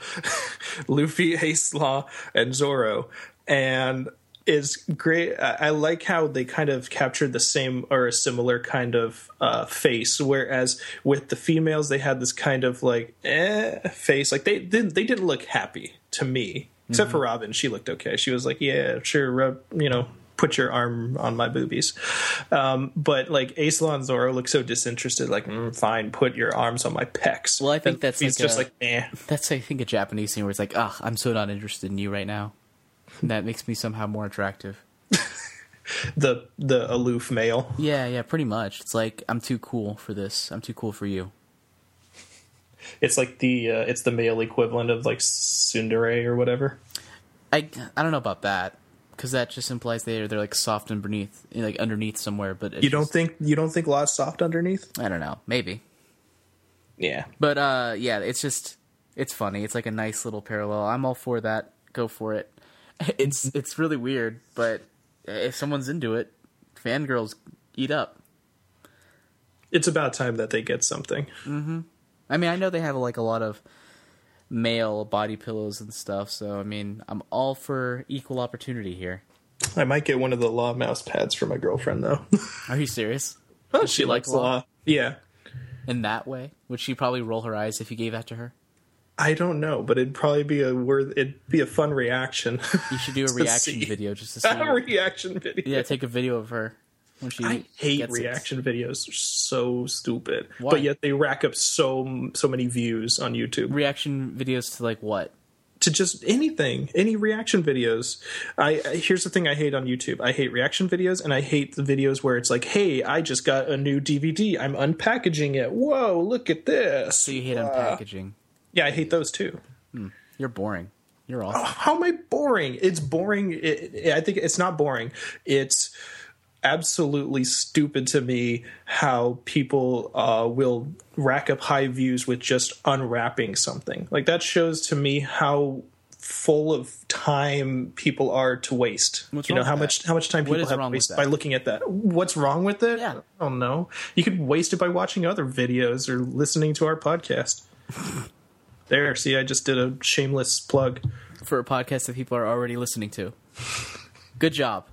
Luffy, Ace Law, and Zoro, and is great. I I like how they kind of captured the same or a similar kind of uh, face, whereas with the females they had this kind of like eh face. Like they didn't they didn't look happy to me, except for Robin. She looked okay. She was like, yeah, sure, rub, you know. Put your arm on my boobies, um, but like Ace Law Zoro look so disinterested. Like, mm, fine, put your arms on my pecs. Well, I think And that's he's like just a- like, eh. That's I think a Japanese thing where it's like, ah, I'm so not interested in you right now. That makes me somehow more attractive. the the aloof male. Yeah, yeah, pretty much. It's like I'm too cool for this. I'm too cool for you. It's like the uh, it's the male equivalent of like tsundere or whatever. I I don't know about that because that just implies they're they're like soft and beneath, like underneath somewhere. But it's You don't just- think you don't think Law's soft underneath? I don't know. Maybe. Yeah. But uh, yeah, it's just it's funny. It's like a nice little parallel. I'm all for that. Go for it. It's it's really weird, but if someone's into it, fangirls eat up. It's about time that they get something. Mm-hmm. I mean, I know they have like a lot of male body pillows and stuff, so I mean, I'm all for equal opportunity here. I might get one of the Law mouse pads for my girlfriend though. Are you serious? she, she likes Law. Yeah. In that way, would she probably roll her eyes if you gave that to her? I don't know, but it'd probably be a worth it'd be a fun reaction. You should do a reaction see. video just to see. a reaction video. yeah, take a video of her. I hate gets it. reaction videos. They're so stupid. Why? But yet they rack up so so many views on YouTube. Reaction videos to like what? to just anything, any reaction videos. I I- here's the thing I hate on YouTube. I hate reaction videos, and I hate the videos where it's like, "Hey, I just got a new DVD. I'm unpackaging it. Whoa, look at this." So you hate Uh, unpackaging. Yeah, I hate those too. You're boring. You're awesome. How am I boring? It's boring. It, it- I think it's not boring. It's absolutely stupid to me how people uh, will rack up high views with just unwrapping something. Like that shows to me how full of time people are to waste. What's you know how much that? how much time people have wasted by looking at that. What's wrong with it? Yeah. I don't know. You could waste it by watching other videos or listening to our podcast. there, see, I just did a shameless plug. For a podcast that people are already listening to. Good job.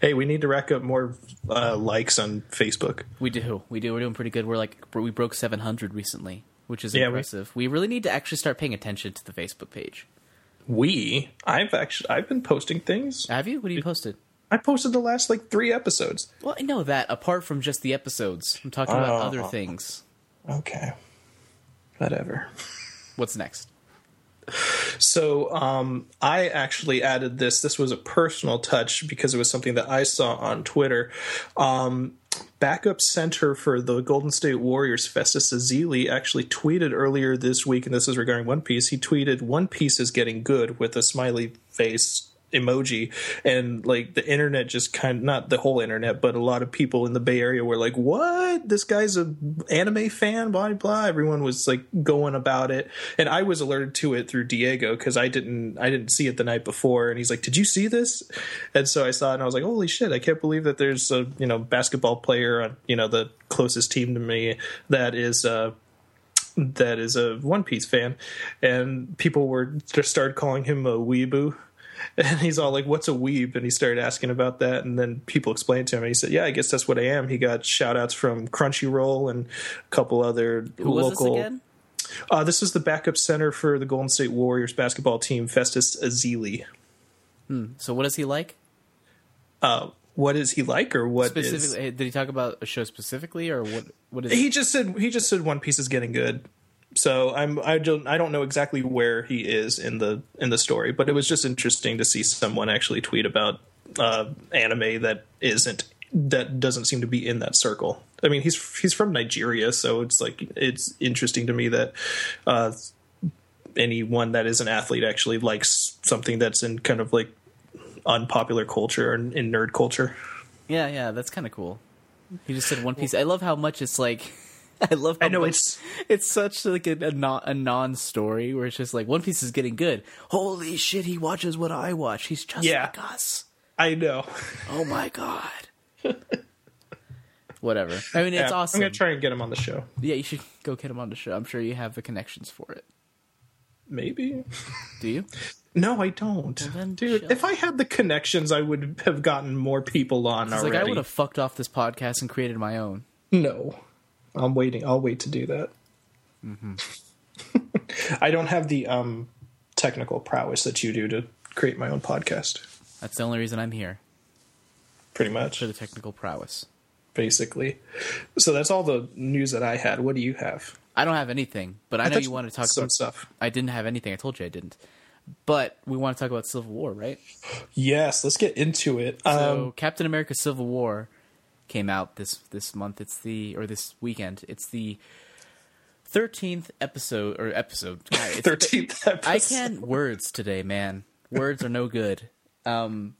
Hey, we need to rack up more uh, likes on Facebook. We do. We do. We're doing pretty good. We're like we broke 700 recently, which is Yeah, impressive. We, really need to actually start paying attention to the Facebook page. We, I've actually, I've been posting things. Have you? What have you posted? I posted the last like three episodes. Well, I know that. Apart from just the episodes, I'm talking about Oh. other things. Okay, whatever. What's next? So, um, I actually added this. This was a personal touch because it was something that I saw on Twitter. Um, backup center for the Golden State Warriors, Festus Ezeli, actually tweeted earlier this week, and this is regarding One Piece. He tweeted, "One Piece is getting good" with a smiley face emoji and like the internet just kind of not the whole internet but a lot of people in the bay area were like what? This guy's a anime fan blah blah everyone was like going about it. And i was alerted to it through diego because i didn't i didn't see it the night before and he's like did you see this? And so i saw it and i was like holy shit i can't believe that there's a you know basketball player on you know the closest team to me that is uh that is a One Piece fan, and people were just started calling him a weeboo. And he's all like, "What's a weeb?" And he started asking about that, and then people explained to him, and he said, "Yeah, I guess that's what I am." He got shout outs from Crunchyroll and a couple other Who was this local. again? Uh, this is the backup center for the Golden State Warriors basketball team, Festus Ezeli. So what is he like? Uh, what is he like, or what is? Specifically, did he talk about a show specifically, or what? What is? He just said he just said One Piece is getting good. So I'm I don't I don't know exactly where he is in the in the story, but it was just interesting to see someone actually tweet about uh, anime that isn't that doesn't seem to be in that circle. I mean, he's he's from Nigeria, so it's like it's interesting to me that uh, anyone that is an athlete actually likes something that's in kind of like unpopular culture and in nerd culture. Yeah, yeah, that's kind of cool. He just said One Piece. I love how much it's like. I love. I know much, it's it's such like a, a non a non story where it's just like One Piece is getting good. Holy shit, he watches what I watch. He's just Yeah. like us. I know. Oh my god. Whatever. I mean, it's Yeah, awesome. I'm gonna try and get him on the show. Yeah, you should go get him on the show. I'm sure you have the connections for it. Maybe. Do you? No, I don't. then Dude, if I had the connections, I would have gotten more people on already. like I would have fucked off this podcast and created my own. No. I'm waiting. I'll wait to do that. Mm-hmm. I don't have the um, technical prowess that you do to create my own podcast, That's the only reason I'm here pretty much, for the technical prowess. basically. So that's all the news that I had. What do you have? I don't have anything, but I, know you want to talk some about stuff. I didn't have anything. I told you I didn't. But we want to talk about Civil War, right? Yes, let's get into it. So Um, Captain America: Civil War came out this this month. It's the or this weekend. It's the thirteenth episode or episode. 13th episode. I can't words today, man. Words are no good. Um,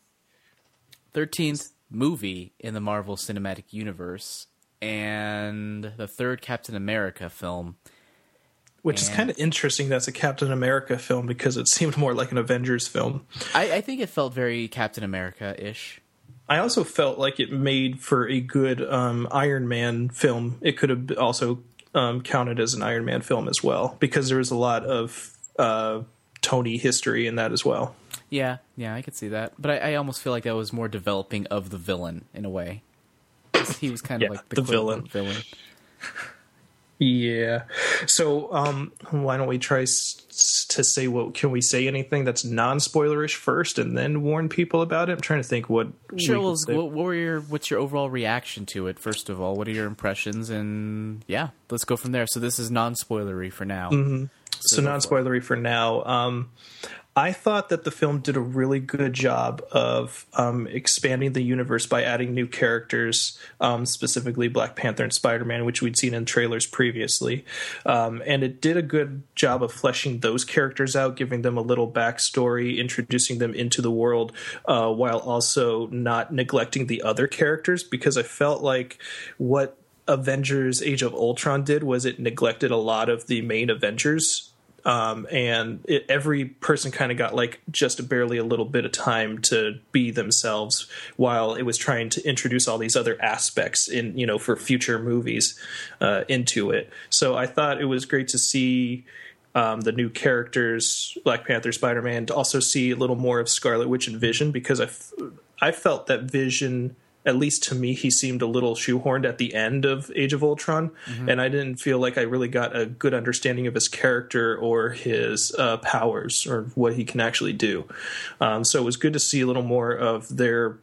thirteenth movie in the Marvel Cinematic Universe and the third Captain America film. Which is kind of interesting. That's a Captain America film because it seemed more like an Avengers film. I, I think it felt very Captain America ish. I also felt like it made for a good um, Iron Man film. It could have also um, counted as an Iron Man film as well because there was a lot of uh, Tony history in that as well. Yeah, yeah, I could see that. But I, I almost feel like that was more developing of the villain in a way. He was kind of Yeah, like the, the quote-unquote villain. Yeah. So um, why don't we try s- to say what? Can we say anything that's non-spoilerish first, and then warn people about it? I'm trying to think what. Sure. we Well, what, what were your what's your overall reaction to it? First of all, what are your impressions? And yeah, let's go from there. So this is non-spoilery for now. Mm-hmm. So non spoilery for now. Um, I thought that the film did a really good job of um, expanding the universe by adding new characters, um, specifically Black Panther and Spider Man, which we'd seen in trailers previously. Um, and it did a good job of fleshing those characters out, giving them a little backstory, introducing them into the world, uh, while also not neglecting the other characters, because I felt like what Avengers Age of Ultron did was it neglected a lot of the main Avengers. Um, and it, every person kind of got like just barely a little bit of time to be themselves while it was trying to introduce all these other aspects in, you know, for future movies uh, into it. So I thought it was great to see um, the new characters, Black Panther, Spider Man, to also see a little more of Scarlet Witch and Vision because I, f- I felt that Vision, at least to me, he seemed a little shoehorned at the end of Age of Ultron, and I didn't feel like I really got a good understanding of his character or his uh, powers or what he can actually do. Um, so it was good to see a little more of their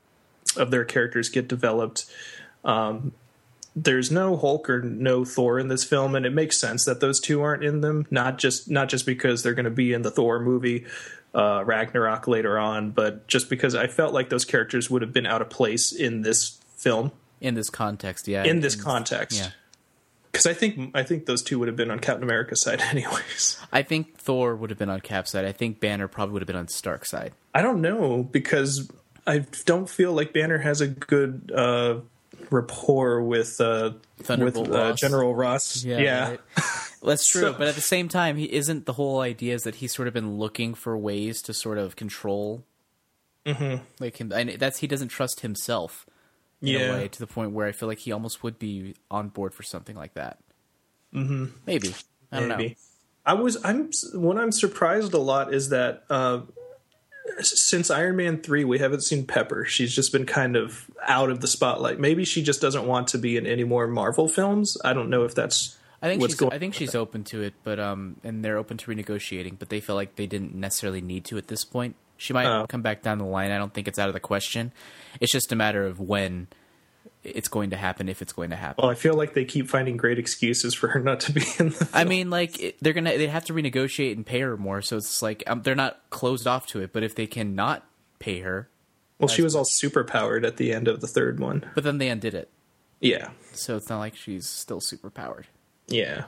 of their characters get developed there's no Hulk or no Thor in this film, and it makes sense that those two aren't in them. Not just not just because they're going to be in the Thor movie uh, Ragnarok later on, but just because I felt like those characters would have been out of place in this film In this context, yeah. in this context. yeah. because I think I think those two would have been on Captain America's side anyways. I think Thor would have been on Cap's side. I think Banner probably would have been on Stark's side. I don't know because I don't feel like Banner has a good uh, rapport with uh, with Thunderbolt uh. General Ross. Yeah, right. That's true, So- but at the same time, he isn't the whole idea is that he's sort of been looking for ways to sort of control, mm-hmm. like him, and that's he doesn't trust himself in Yeah. a way to the point where I feel like he almost would be on board for something like that. Mm-hmm. Maybe I don't know. I was I'm what I'm surprised a lot is that uh, since Iron Man three we haven't seen Pepper. She's just been kind of out of the spotlight. Maybe she just doesn't want to be in any more Marvel films. I don't know if that's I think what's she's. I think she's open to it, but um, and they're open to renegotiating, but they feel like they didn't necessarily need to at this point. She might Oh. come back down the line. I don't think it's out of the question. It's just a matter of when it's going to happen, if it's going to happen. well, I feel like they keep finding great excuses for her not to be in the. I mean, like it, they're gonna they have to renegotiate and pay her more, so it's like um, they're not closed off to it. But if they cannot pay her, well, she was all super powered at the end of the third one. but then they undid it, Yeah, so it's not like she's still super powered. Yeah.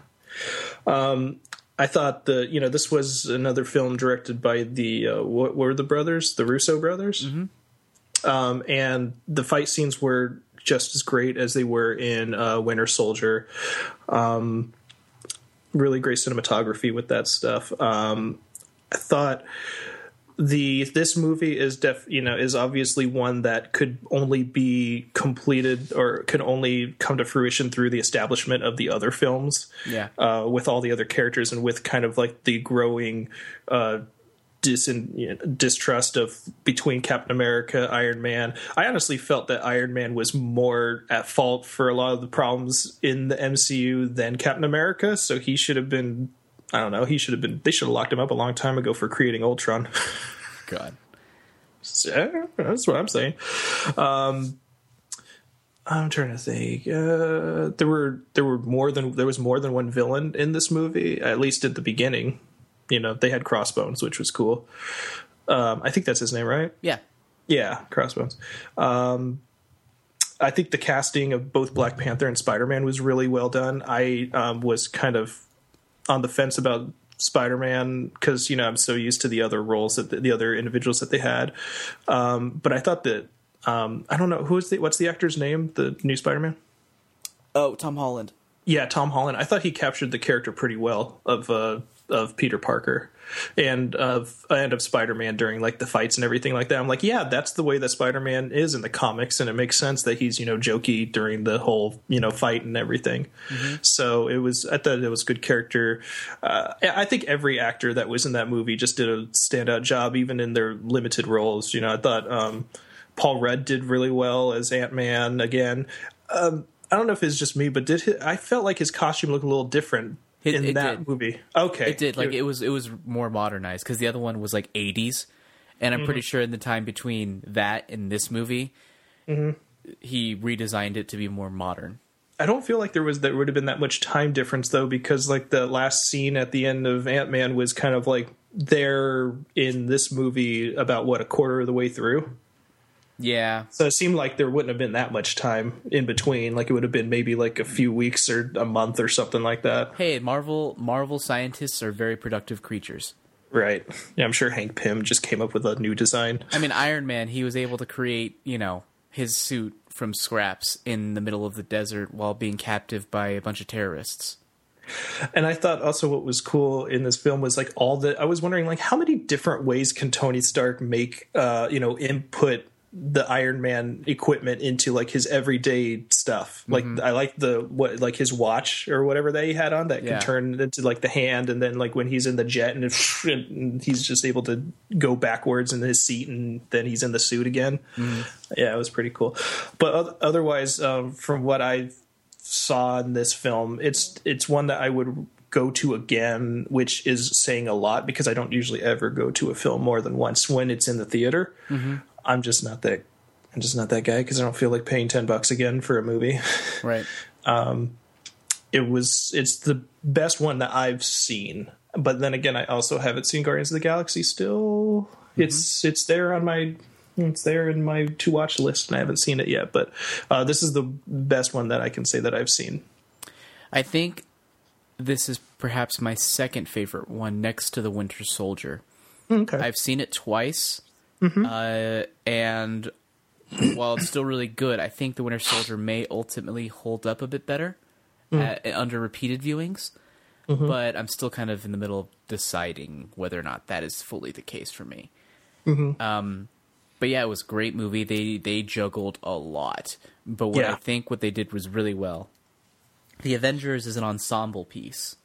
Um, I thought the you know this was another film directed by the uh, what were the brothers the Russo brothers, um, and the fight scenes were just as great as they were in uh, Winter Soldier. Um, really great cinematography with that stuff. Um, I thought the this movie is def you know is obviously one that could only be completed or could only come to fruition through the establishment of the other films Yeah. uh, with all the other characters and with kind of like the growing uh, dis- you know, distrust of between Captain America, Iron Man. I honestly felt that Iron Man was more at fault for a lot of the problems in the MCU than Captain America, so he should have been. I don't know. He should have been. They should have locked him up a long time ago for creating Ultron. God, Yeah, that's what I'm saying. Um, I'm trying to think. Uh, there were there were more than there was more than one villain in this movie. At least at the beginning, you know, they had Crossbones, which was cool. Um, I think that's his name, right? yeah, Yeah, Crossbones. Um, I think the casting of both Black Panther and Spider Man was really well done. I um, was kind of on the fence about Spider Man because you know I'm so used to the other roles that the, the other individuals that they had. Um, but I thought that um, I don't know who is the what's the actor's name? The new Spider Man. Oh, Tom Holland. Yeah, Tom Holland. I thought he captured the character pretty well of uh, of Peter Parker and of and of Spider Man during like the fights and everything like that. I'm like, yeah, that's the way that Spider Man is in the comics, and it makes sense that he's you know jokey during the whole you know fight and everything. So it was. I thought it was good character. Uh, I think every actor that was in that movie just did a standout job, even in their limited roles. You know, I thought. Um, Paul Rudd did really well as Ant Man again. Um, I don't know if it's just me, but did his, I felt like his costume looked a little different It- in it that did. movie? Okay, It did like it was it was more modernized because the other one was like 80s, and I'm pretty mm-hmm. sure in the time between that and this movie, mm-hmm. he redesigned it to be more modern. I don't feel like there was there would have been that much time difference though, because like the last scene at the end of Ant Man was kind of like there in this movie about what a quarter of the way through. Yeah, So it seemed like there wouldn't have been that much time in between. Like it would have been maybe like a few weeks or a month or something like that. hey, Marvel Marvel scientists are very productive creatures. Right. Yeah, I'm sure Hank Pym just came up with a new design. I mean, Iron Man, he was able to create, you know, his suit from scraps in the middle of the desert while being captive by a bunch of terrorists. And I thought also what was cool in this film was like all the I was wondering like how many different ways can Tony Stark make uh you know input the Iron Man equipment into like his everyday stuff. Like mm-hmm. I like the what like his watch or whatever that he had on that Yeah. can turn into like the hand and then like when he's in the jet and, it, and he's just able to go backwards in his seat and then he's in the suit again. Mm-hmm. Yeah, it was pretty cool. But otherwise um, from what I saw in this film, it's it's one that I would go to again, which is saying a lot because I don't usually ever go to a film more than once when it's in the theater. Mm-hmm. I'm just not that. I'm just not that guy because I don't feel like paying ten bucks again for a movie. Right. it was it's the best one that I've seen. But then again, I also haven't seen Guardians of the Galaxy. Still, it's it's there on my it's there in my to watch list, and I haven't seen it yet. But uh, this is the best one that I can say that I've seen. I think this is perhaps my second favorite one next to the Winter Soldier. Okay. I've seen it twice, uh, and while it's still really good, I think the Winter Soldier may ultimately hold up a bit better at, under repeated viewings. But I'm still kind of in the middle of deciding whether or not that is fully the case for me. Um, but yeah, it was a great movie. They they juggled a lot, but what I think what they did was really well. The Avengers is an ensemble piece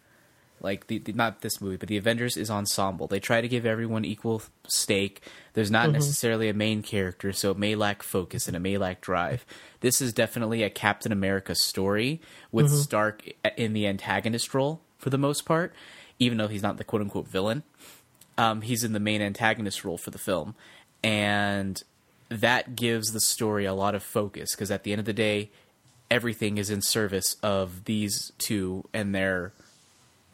like the, the not this movie, but the Avengers is ensemble. They try to give everyone equal stake. There's not necessarily a main character, so it may lack focus and it may lack drive. This is definitely a Captain America story with Stark in the antagonist role for the most part, even though he's not the quote unquote villain. Um, he's in the main antagonist role for the film, and that gives the story a lot of focus because at the end of the day, everything is in service of these two and their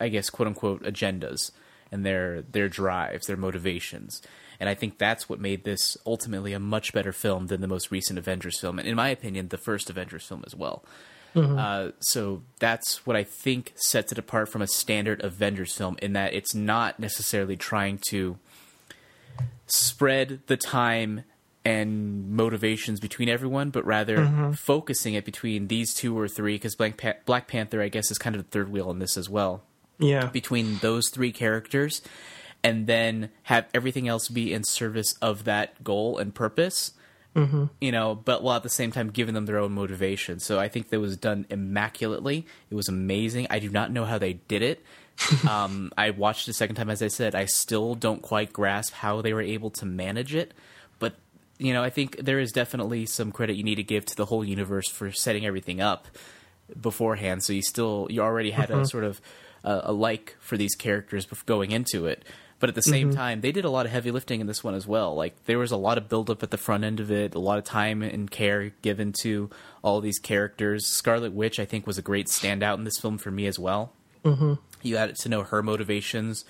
I guess quote unquote agendas and their their drives, their motivations. And I think that's what made this ultimately a much better film than the most recent Avengers film, and in my opinion, the first Avengers film as well. Uh, so that's what I think sets it apart from a standard Avengers film in that it's not necessarily trying to spread the time and motivations between everyone, but rather focusing it between these two or three. Because Black, pa- Black Panther, I guess, is kind of the third wheel in this as well yeah. between those three characters and then have everything else be in service of that goal and purpose. Mm-hmm. you know but while at the same time giving them their own motivation. So i think that was done immaculately. It was amazing. I do not know how they did it. Um, i watched it a second time as i said. I still don't quite grasp how they were able to manage it. But you know i think there is definitely some credit you need to give to the whole universe for setting everything up beforehand. So you still you already had a sort of uh, a like for these characters going into it. But at the same time they did a lot of heavy lifting in this one as well. Like there was a lot of build up at the front end of it a lot of time and care given to all these characters. Scarlet witch i think was a great standout in this film for me as well. Mm-hmm. you had to know her motivations.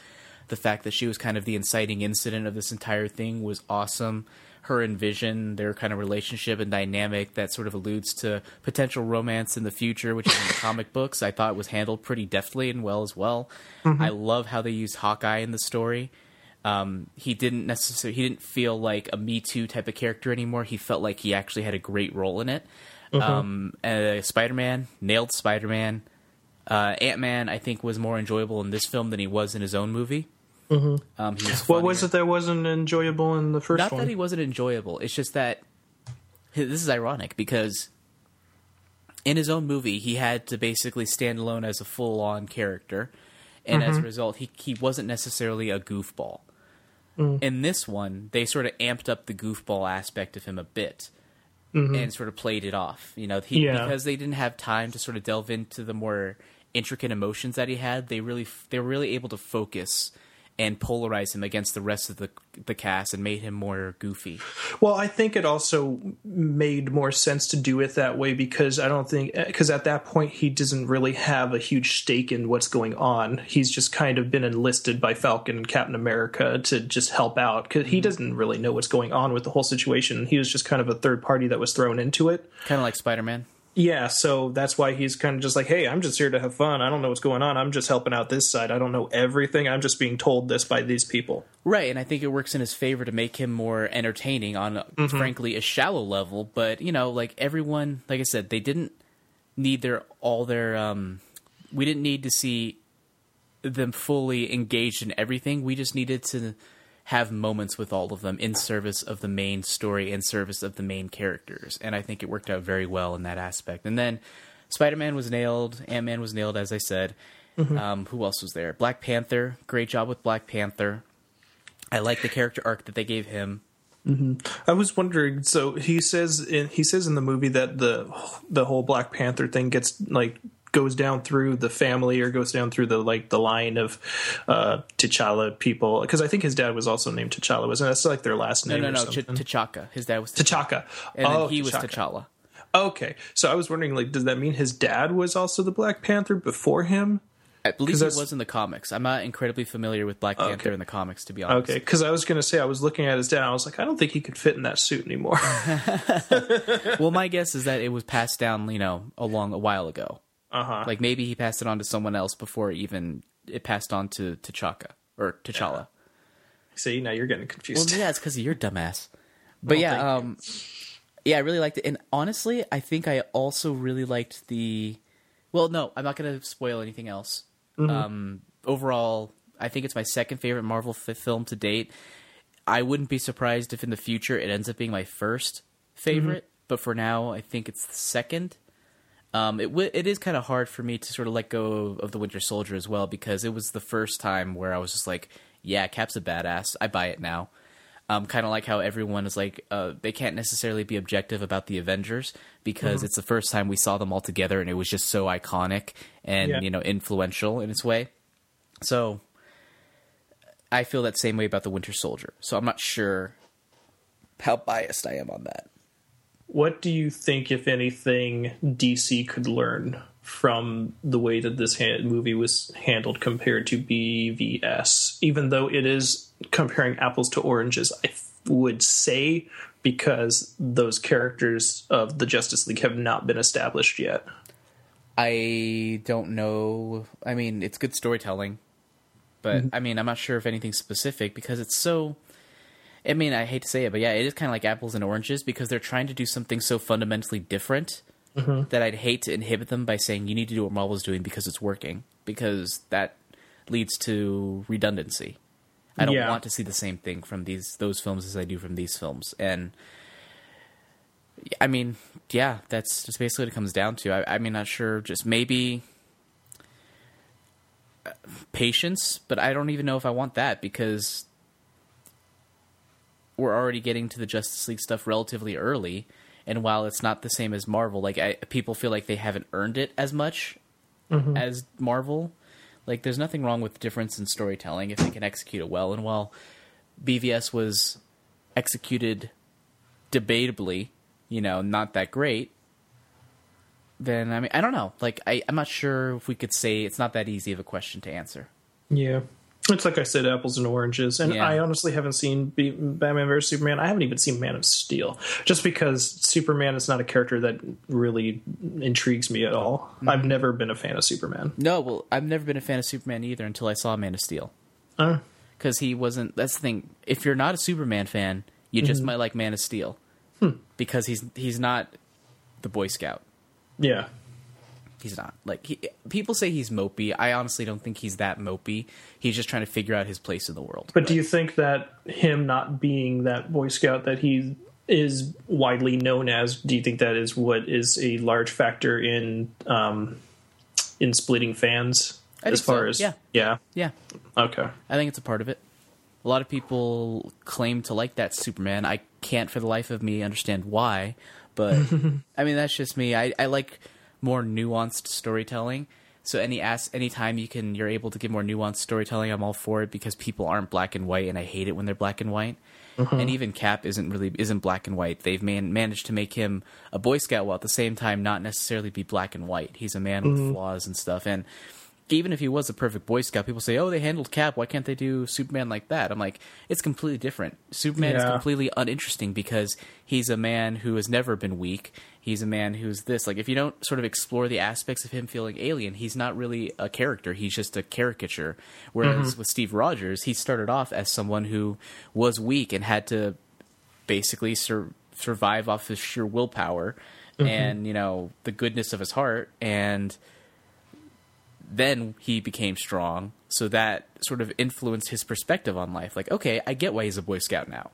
The fact that she was kind of the inciting incident of this entire thing was awesome her and Vision, their kind of relationship and dynamic that sort of alludes to potential romance in the future, which is in the comic books, I thought was handled pretty deftly and well as well. I love how they used Hawkeye in the story. Um, he didn't necessarily he didn't feel like a Me Too type of character anymore. He felt like he actually had a great role in it. Um, uh, Spider Man nailed Spider Man. Uh, Ant Man, I think, was more enjoyable in this film than he was in his own movie. Mm-hmm. Um, he was What was it that wasn't enjoyable in the first Not one? that he wasn't enjoyable. It's just that this is ironic because in his own movie, he had to basically stand alone as a full-on character, and as a mm-hmm. result, he he wasn't necessarily a goofball. Mm. In this one, they sort of amped up the goofball aspect of him a bit. Mm-hmm. And sort of played it off, you know, he, Yeah. because they didn't have time to sort of delve into the more intricate emotions that he had. They really, they were really able to focus and polarize him against the rest of the the cast and made him more goofy. Well, I think it also made more sense to do it that way because I don't think because at that point he doesn't really have a huge stake in what's going on. He's just kind of been enlisted by Falcon and Captain America to just help out because he mm-hmm. doesn't really know what's going on with the whole situation. He was just kind of a third party that was thrown into it. Kind of like Spider Man. Yeah, so that's why he's kind of just like, hey, I'm just here to have fun. I don't know what's going on. I'm just helping out this side. I don't know everything. I'm just being told this by these people. Right, and I think it works in his favor to make him more entertaining on, frankly, a shallow level. But you know, like everyone, like I said, they didn't need their all their. um We didn't need to see them fully engaged in everything. We just needed to have moments with all of them in service of the main story, in service of the main characters, and I think it worked out very well in that aspect. And then Spider Man was nailed, Ant Man was nailed, as I said. Um, who else was there? Black Panther, great job with Black Panther. I like the character arc that they gave him. I was wondering. So he says in, he says in the movie that the the whole Black Panther thing gets like goes down through the family or goes down through the like the line of uh T'Challa people. Because I think his dad was also named T'Challa wasn't that's like their last name no, no, Ch- T'Chaka. His dad was T'Chaka. And oh, he was T'Challa. okay. So I was wondering like does that mean his dad was also the Black Panther before him? I believe that's- was in the comics. I'm not incredibly familiar with Black Panther in the comics, to be honest. okay. Because I was gonna say I was looking at his dad I was like I don't think he could fit in that suit anymore. Well, my guess is that it was passed down, you know, along a while ago. Uh-huh. Like maybe he passed it on to someone else before even it passed on to T'Chaka or T'Challa. See, now you're getting confused. Well, yeah, it's because of your dumbass. But Well, yeah, thank you. um, yeah, I really liked it, and honestly, I think I also really liked the. Well, no, I'm not going to spoil anything else. Mm-hmm. Um, overall, I think it's my second favorite Marvel f- film to date. I wouldn't be surprised if in the future it ends up being my first favorite, but for now, I think it's the second. Um, it w- it is kind of hard for me to sort of let go of, the Winter Soldier as well because it was the first time where I was just like, yeah, Cap's a badass. I buy it now. Um, kind of like how everyone is like, uh, they can't necessarily be objective about the Avengers because it's the first time we saw them all together and it was just so iconic and Yeah. you know influential in its way. So I feel that same way about the Winter Soldier. So I'm not sure how biased I am on that. What do you think, if anything, DC could learn from the way that this ha- movie was handled compared to BVS? Even though it is comparing apples to oranges, I f- would say because those characters of the Justice League have not been established yet. I don't know. I mean, it's good storytelling, but mm-hmm. I mean, I'm not sure if anything specific because it's so. I mean, I hate to say it, but yeah, it is kind of like apples and oranges because they're trying to do something so fundamentally different that I'd hate to inhibit them by saying you need to do what Marvel's doing because it's working because that leads to redundancy. I don't Yeah. want to see the same thing from these those films as I do from these films, and I mean, yeah, that's just basically what it comes down to. I, I mean, not sure, just maybe uh, patience, but I don't even know if I want that because we're already getting to the Justice League stuff relatively early, and while it's not the same as Marvel, like I, people feel like they haven't earned it as much mm-hmm. as Marvel. Like, there's nothing wrong with the difference in storytelling if they can execute it well. And while BVS was executed debatably, you know, not that great, then I mean, I don't know. Like, I, I'm not sure if we could say it's not that easy of a question to answer. Yeah. It's like I said, apples and oranges. And Yeah. I honestly haven't seen B- Batman vs. Superman. I haven't even seen Man of Steel. Just because Superman is not a character that really intrigues me at all. Mm-hmm. I've never been a fan of Superman. No, well, I've never been a fan of Superman either until I saw Man of Steel. Uh, Because he wasn't. That's the thing. If you're not a Superman fan, you just might like Man of Steel because he's he's not the Boy Scout. yeah. He's not like he, people say he's mopey. I honestly don't think he's that mopey. He's just trying to figure out his place in the world. But do you think that him not being that Boy Scout that he is widely known as, do you think that is what is a large factor in um, in splitting fans? I as think so, far as yeah. yeah, yeah, okay, I think it's a part of it. A lot of people claim to like that Superman. I can't for the life of me understand why, but I mean that's just me. I, I like more nuanced storytelling. So any ask anytime you can you're able to give more nuanced storytelling, I'm all for it because people aren't black and white and I hate it when they're black and white. Mm-hmm. And even Cap isn't really isn't black and white. They've man, managed to make him a Boy Scout while at the same time not necessarily be black and white. He's a man with mm-hmm. flaws and stuff. And even if he was a perfect Boy Scout, people say, "Oh, they handled Cap. Why can't they do Superman like that?" I'm like, it's completely different. Superman is completely uninteresting because he's a man who has never been weak. He's a man who's this. Like, if you don't sort of explore the aspects of him feeling alien, he's not really a character. He's just a caricature. Whereas mm-hmm. with Steve Rogers, he started off as someone who was weak and had to basically sur- survive off his sheer willpower mm-hmm. and you know the goodness of his heart and then he became strong. So that sort of influenced his perspective on life. Like okay i get why he's a boy scout now.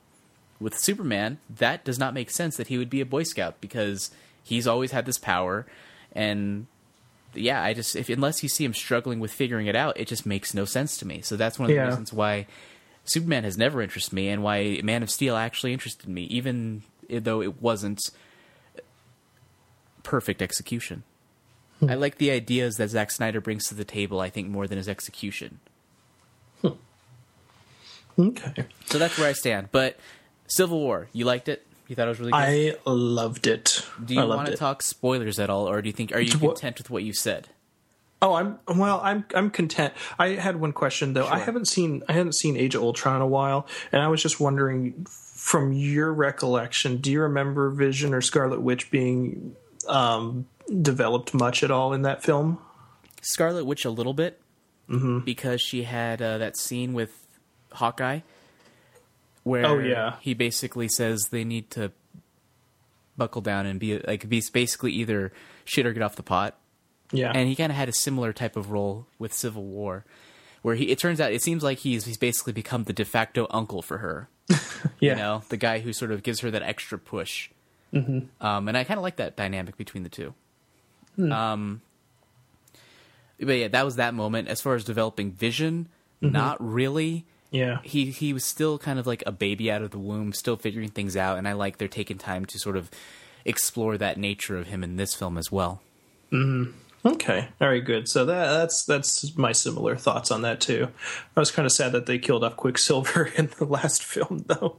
With superman that does not make sense that he would be a boy scout because he's always had this power. And yeah i just if unless you see him struggling with figuring it out it just makes no sense to me. So that's one of the Yeah. reasons why superman has never interested me and why man of steel actually interested me even though it wasn't perfect execution I like the ideas that Zack Snyder brings to the table. I think more than his execution. okay. So that's where I stand. But Civil War, you liked it? You thought it was really good. I loved it. do you want to talk spoilers at all, or do you think are you content with what you said? Oh, I'm well. I'm I'm content. I had one question though. I haven't seen I hadn't seen Age of Ultron in a while, and I was just wondering, from your recollection, do you remember Vision or Scarlet Witch being um, developed much at all in that film. Scarlet Witch a little bit because she had uh, that scene with Hawkeye where Oh, yeah. he basically says they need to buckle down and be like be basically either shit or get off the pot. Yeah, And he kind of had a similar type of role with Civil War where he it turns out it seems like he's he's basically become the de facto uncle for her. yeah, You know, the guy who sort of gives her that extra push. Mm-hmm. Um, and I kind of like that dynamic between the two. Hmm. Um, but yeah, that was that moment. As far as developing vision, mm-hmm. not really. yeah, He he was still kind of like a baby out of the womb, still figuring things out. And I like they're taking time to sort of explore that nature of him in this film as well. Mm-hmm. Okay, very good. So that that's that's my similar thoughts on that too. I was kind of sad that they killed off Quicksilver in the last film, though.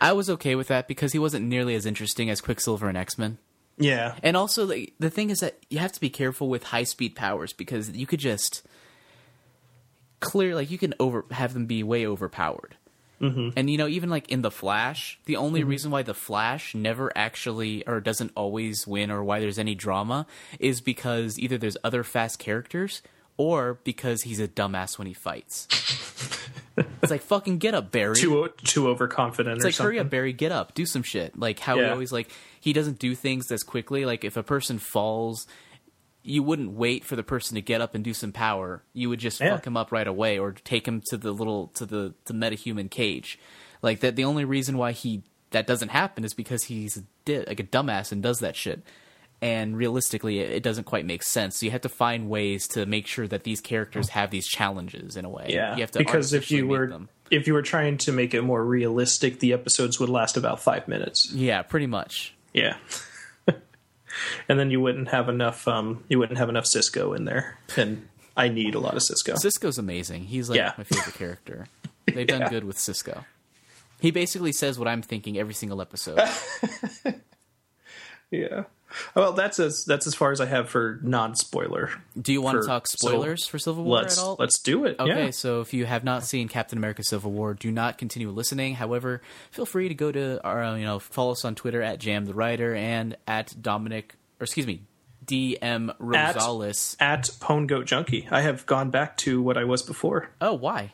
I was okay with that because he wasn't nearly as interesting as Quicksilver and X Men. Yeah, And also, like, the thing is that you have to be careful with high speed powers because you could just clear, like, you can over have them be way overpowered. Mm-hmm. And you know, even like in the Flash, the only reason why the Flash never actually or doesn't always win or why there's any drama is because either there's other fast characters or because he's a dumbass when he fights. it's like fucking get up, Barry. too too overconfident. It's like something. hurry up, Barry, get up, do some shit. Like how he always like he doesn't do things as quickly. Like if a person falls, you wouldn't wait for the person to get up and do some power. You would just Yeah. fuck him up right away, or take him to the little to the to metahuman cage. Like that. The only reason why he that doesn't happen is because he's a di- like a dumbass and does that shit. And realistically, it, it doesn't quite make sense. So you have to find ways to make sure that these characters have these challenges in a way. Yeah, you have to because if you were them. if you were trying to make it more realistic, the episodes would last about five minutes. yeah, pretty much. Yeah, and then you wouldn't have enough. Um, you wouldn't have enough Cisco in there, and I need a lot of Cisco. Cisco's amazing. He's like Yeah. my favorite character. They've done good with Cisco. He basically says what I'm thinking every single episode. Yeah. Well, that's as that's as far as I have for non spoiler. Do you want to For- talk so spoilers for Civil War Let's at all? let's do it. Okay, Yeah. so if you have not seen Captain America: Civil War, do not continue listening. However, feel free to go to our, uh, you know, follow us on Twitter at Jam the Writer and at Dominic, or excuse me, DM At- Rosales. At Pone Goat Junkie, I have gone back to what I was before. oh, why?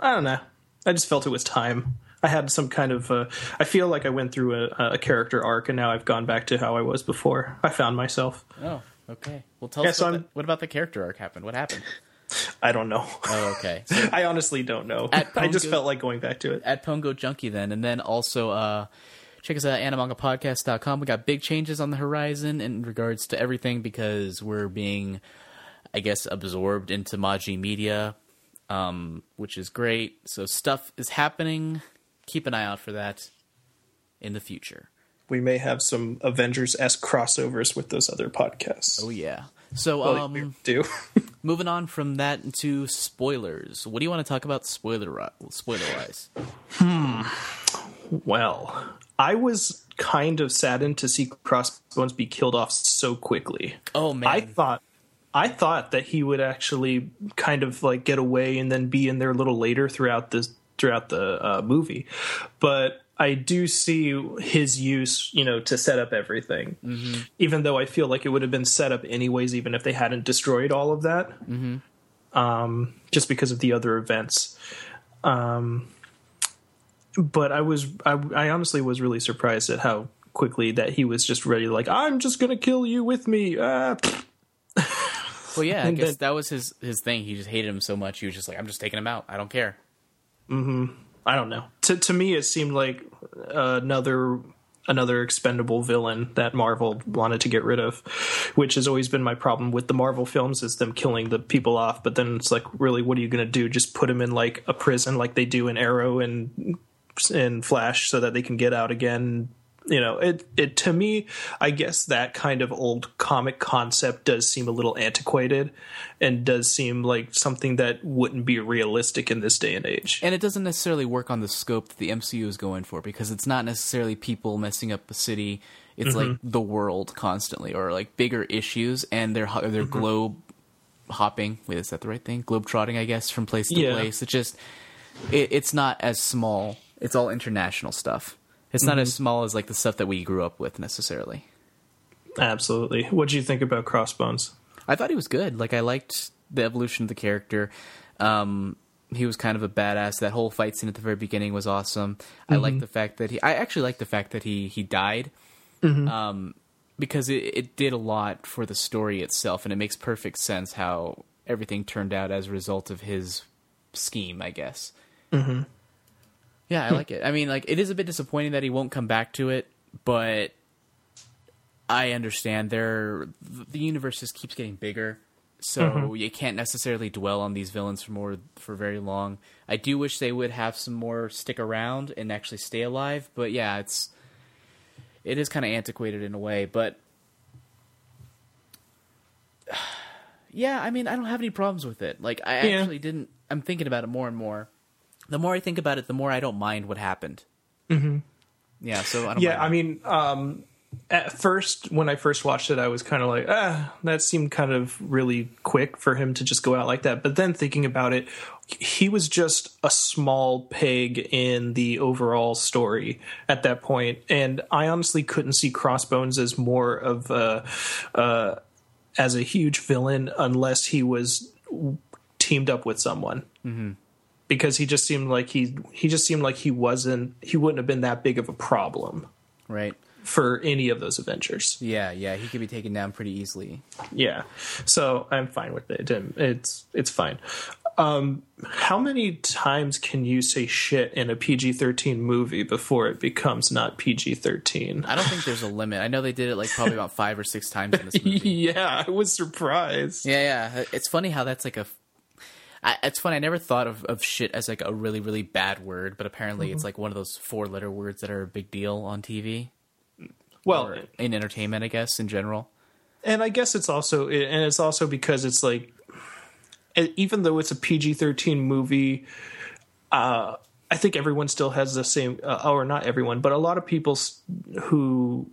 I don't know. I just felt it was time. I had some kind of. Uh, I feel like I went through a, a character arc, and now I've gone back to how I was before. I found myself. Oh, okay. Well, tell Yeah, us so what, the- what about the character arc happened. What happened? I don't know. Oh, okay. So I honestly don't know. At I just felt like going back to it. at Pongo Junkie then, and then also uh, check us out at animangapodcast.com. We got big changes on the horizon in regards to everything because we're being, I guess, absorbed into Maji Media, um, which is great. So stuff is happening. Keep an eye out for that in the future. We may have some Avengers esque crossovers with those other podcasts. Oh yeah. So Well, we um, do. moving on from that into spoilers. What do you want to talk about spoiler spoiler wise? Hmm. Well, I was kind of saddened to see Crossbones be killed off so quickly. Oh man, I thought I thought that he would actually kind of like get away and then be in there a little later throughout the throughout the uh, movie, but I do see his use, you know, to set up everything. Even though I feel like it would have been set up anyways, even if they hadn't destroyed all of that, um, just because of the other events. Um, but I was, I, I honestly was really surprised at how quickly that he was just ready, like, I'm just gonna kill you with me. Ah, Well, yeah, I guess then- that was his his thing. He just hated him so much. He was just like, I'm just taking him out. I don't care. Mm-hmm. I don't know. To to me, it seemed like another another expendable villain that Marvel wanted to get rid of, which has always been my problem with the Marvel films is them killing the people off. But then it's like, really, what are you going to do? Just put them in like a prison, like they do in Arrow and in Flash, so that they can get out again. You know, it it to me, I guess that kind of old comic concept does seem a little antiquated, and does seem like something that wouldn't be realistic in this day and age. And it doesn't necessarily work on the scope that the MCU is going for because it's not necessarily people messing up the city. It's like mm-hmm. the world constantly, or like bigger issues, and they're they're mm-hmm. globe hopping. Wait, is that the right thing? Globe trotting, I guess, from place to Yeah. place. It just it, it's not as small. It's all international stuff. It's not as small as like the stuff that we grew up with necessarily. Absolutely. What do you think about Crossbones? I thought he was good. Like I liked the evolution of the character. Um, he was kind of a badass. That whole fight scene at the very beginning was awesome. I like the fact that he. I actually like the fact that he he died. Um, because it, it did a lot for the story itself, and it makes perfect sense how everything turned out as a result of his scheme. I guess. Mm-hmm. Yeah, I hmm. like it. I mean, like it is a bit disappointing that he won't come back to it, but I understand there the universe just keeps getting bigger, so mm-hmm. you can't necessarily dwell on these villains for more for very long. I do wish they would have some more stick around and actually stay alive, but yeah, it's it is kind of antiquated in a way, but yeah, I mean, I don't have any problems with it. Like I Yeah. actually didn't I'm thinking about it more and more. The more I think about it, the more I don't mind what happened. Mm-hmm. Yeah, so I don't Yeah, mind. I mean, um, at first, when I first watched it, I was kind of like, ah, that seemed kind of really quick for him to just go out like that. But then thinking about it, he was just a small peg in the overall story at that point, and I honestly couldn't see Crossbones as more of a uh, as a huge villain unless he was teamed up with someone. Because he just seemed like he he just seemed like he wasn't he wouldn't have been that big of a problem right. for any of those adventures. Yeah, yeah, he could be taken down pretty easily. Yeah, so I'm fine with it. It's it's fine. Um, how many times can you say shit in a PG-13 movie before it becomes not PG-13? I don't think there's a limit. I know they did it like probably about five or six times in this movie. yeah, I was surprised. Yeah, yeah. It's funny how that's like a. I, it's funny. I never thought of, of shit as like a really really bad word, but apparently it's like one of those four letter words that are a big deal on TV Well, in entertainment, I guess in general. and I guess it's also and it's also because it's like even though it's a PG-13 movie uh I think everyone still has the same uh, or not everyone but a lot of people who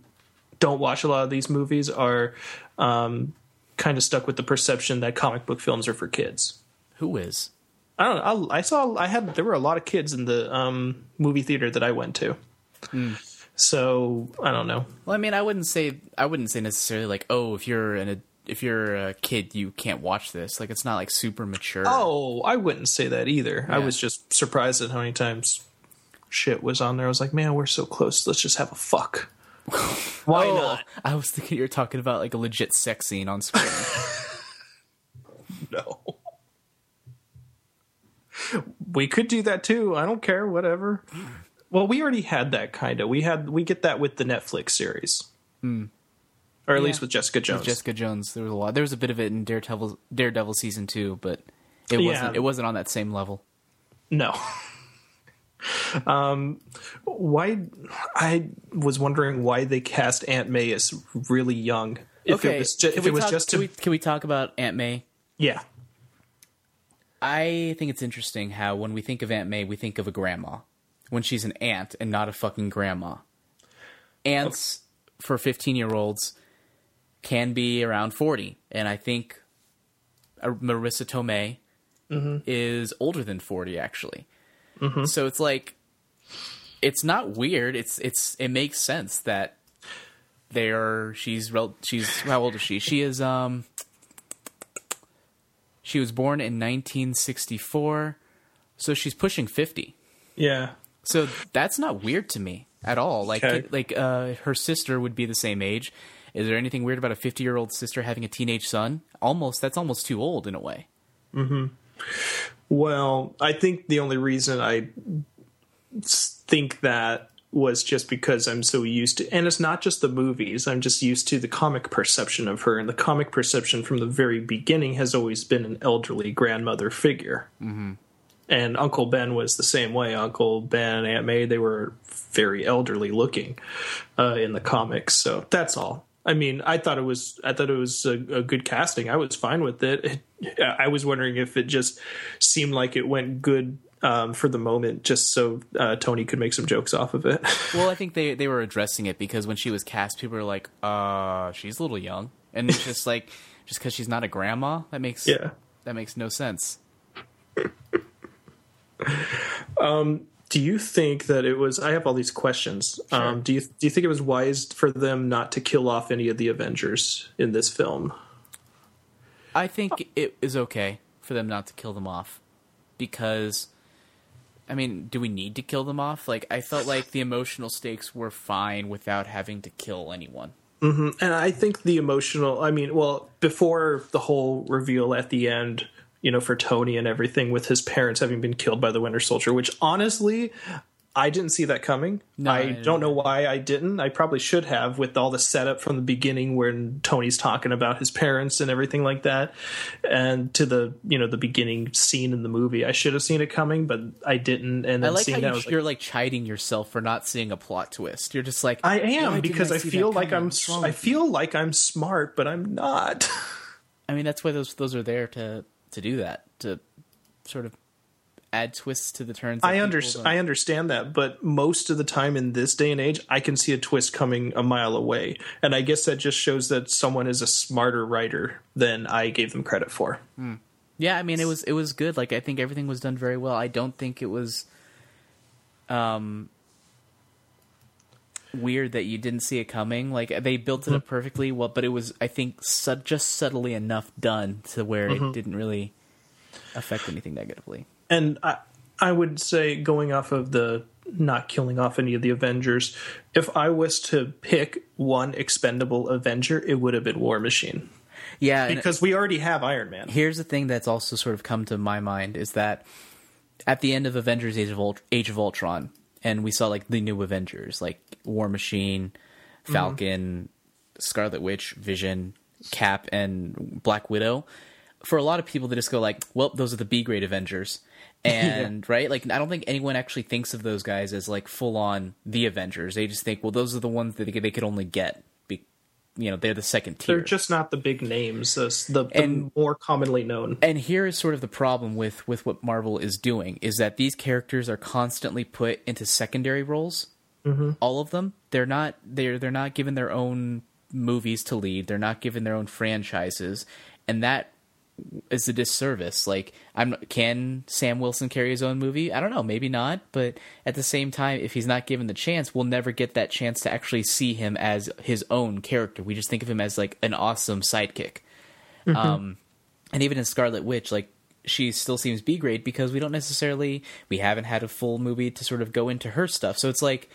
don't watch a lot of these movies are um kind of stuck with the perception that comic book films are for kids. Who is? I don't know. I, I saw I had there were a lot of kids in the um movie theater that I went to. So, I don't know. Well, I mean, I wouldn't say I wouldn't say necessarily like, oh, if you're an if you're a kid, you can't watch this. Like, it's not like super mature. Oh, I wouldn't say that either. I was just surprised at how many times shit was on there. I was like, man, we're so close. Let's just have a fuck. Why Oh, not? I was thinking you're talking about like a legit sex scene on screen. No. We could do that too. I don't care. Whatever. Well, we already had that kind of. We had we get that with the Netflix series, or at least with Jessica Jones. Jessica Jones, there was a lot. There was a bit of it in Daredevil, Daredevil season two, but it Yeah. wasn't. It wasn't on that same level. No. um, why? I was wondering why they cast Aunt May as really young. If it was, ju- can if we it was talk- just can we, can we talk about Aunt May? yeah, I think it's interesting how when we think of Aunt May, we think of a grandma when she's an aunt and not a fucking grandma. Aunts for 15 year olds can be around 40. And I think uh, Marisa Tomei is older than 40, actually. So it's like, it's not weird. It's, it's, it makes sense that they are, she's, she's, how old is she? She is, um, she was born in 1964, so she's pushing 50. yeah. So that's not weird to me at all. Like Okay. like uh, her sister would be the same age. Is there anything weird about a 50-year-old sister having a teenage son? Almost that's almost too old in a way. Well, I think the only reason I think that was just because I'm so used to, and it's not just the movies. I'm just used to the comic perception of her, and the comic perception from the very beginning has always been an elderly grandmother figure. Mm-hmm. And Uncle Ben was the same way. Uncle Ben, Aunt May, they were very elderly looking uh, in the comics. So that's all. I mean, I thought it was I thought it was a, a good casting. I was fine with it. it. I was wondering if it just seemed like it went good um, for the moment, just so uh, Tony could make some jokes off of it. Well, I think they they were addressing it because when she was cast, people were like, "Uh, she's a little young," and it's just like just because she's not a grandma, that makes yeah. that makes no sense. do you think that it was? I have all these questions. Um, do you do you think it was wise for them not to kill off any of the Avengers in this film? I think it is okay for them not to kill them off because I mean, do we need to kill them off? Like I felt like the emotional stakes were fine without having to kill anyone. Mm-hmm. And I think the emotional. I mean, well, before the whole reveal at the end, you know, for Tony and everything, with his parents having been killed by the Winter Soldier, which honestly. I didn't see that coming. No, I I don't know why I didn't. I probably should have with all the setup from the beginning when Tony's talking about his parents and everything like that and to the, you know, the beginning scene in the movie. I should have seen it coming, but I didn't and I then like seeing how that I you, was like, you're like chiding yourself for not seeing a plot twist. You're just like I am because I see feel like? I'm I feel like I'm smart, but I'm not. I mean, that's why those those are there to to do that to sort of add twists to the turns. I. I understand that, but most of the time in this day and age, I can see a twist coming a mile away, and I guess that just shows that someone is a smarter writer than I gave them credit for. Hmm. Yeah, I mean, it was it was good. Like I think everything was done very well. I don't think it was um weird that you didn't see it coming. Like they built it up hmm. perfectly well, but it was I think sub- just subtly enough done to where it mm-hmm. didn't really affect anything negatively. And I, I would say, going off of the not killing off any of the Avengers, if I was to pick one expendable Avenger, it would have been War Machine Yeah, because we already have Iron Man. here's the thing that's also sort of come to my mind is that at the end of Avengers Age of, Ult- Age of Ultron, and we saw like the new Avengers, like War Machine, mm-hmm. Falcon, Scarlet Witch, Vision, Cap, and Black Widow. For a lot of people, they just go like, "Well, those are the B grade Avengers," and right, like I don't think anyone actually thinks of those guys as like full on the Avengers. They just think, "Well, those are the ones that they could, only get." Be- you know, they're the second tier. They're just not the big names, the, the, the And- more commonly known. and here is sort of the problem with with what Marvel is doing is that these characters are constantly put into secondary roles. Mm-hmm. All of them, they're not they're they're not given their own movies to lead. They're not given their own franchises, and that is a disservice. Like, I'm can Sam Wilson carry his own movie? I don't know, maybe not. But at the same time, if he's not given the chance, we'll never get that chance to actually see him as his own character. We just think of him as like an awesome sidekick. Um, and even in Scarlet Witch, like she still seems B grade because we don't necessarily we haven't had a full movie to sort of go into her stuff. So it's like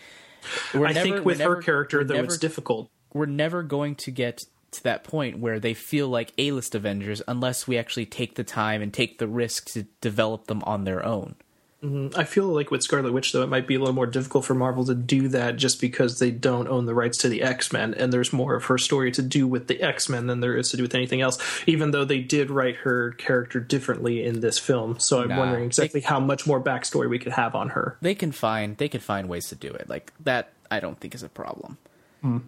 we're I never, think with never- her character, we're though, never, it's difficult. we're never going to get to that point where they feel like A list Avengers unless we actually take the time and take the risk to develop them on their own. Mm-hmm. I feel like with Scarlet Witch, though, it might be a little more difficult for Marvel to do that just because they don't own the rights to the X Men, and there's more of her story to do with the X Men than there is to do with anything else. Even though they did write her character differently in this film, so I'm Nah, wondering exactly how much more backstory we could have on her. They can find they can find ways to do it. Like that I don't think is a problem. Hmm.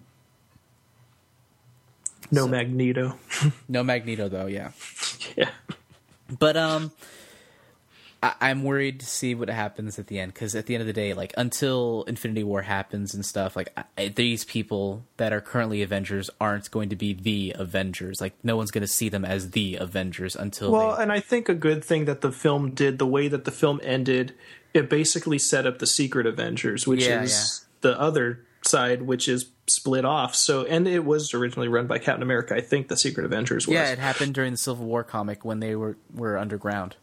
No Magneto. No Magneto though, yeah. yeah. But um, I, I'm worried to see what happens at the end because at the end of the day, like until Infinity War happens and stuff, like I, these people that are currently Avengers aren't going to be the Avengers. Like no one's going to see them as the Avengers until Well, they, and I think a good thing that the film did, the way that the film ended, it basically set up the Secret Avengers, which Yeah, is the other side, which is split off. So, and it was originally run by Captain America. I think the Secret Avengers was. yeah, it happened during the Civil War comic when they were were underground.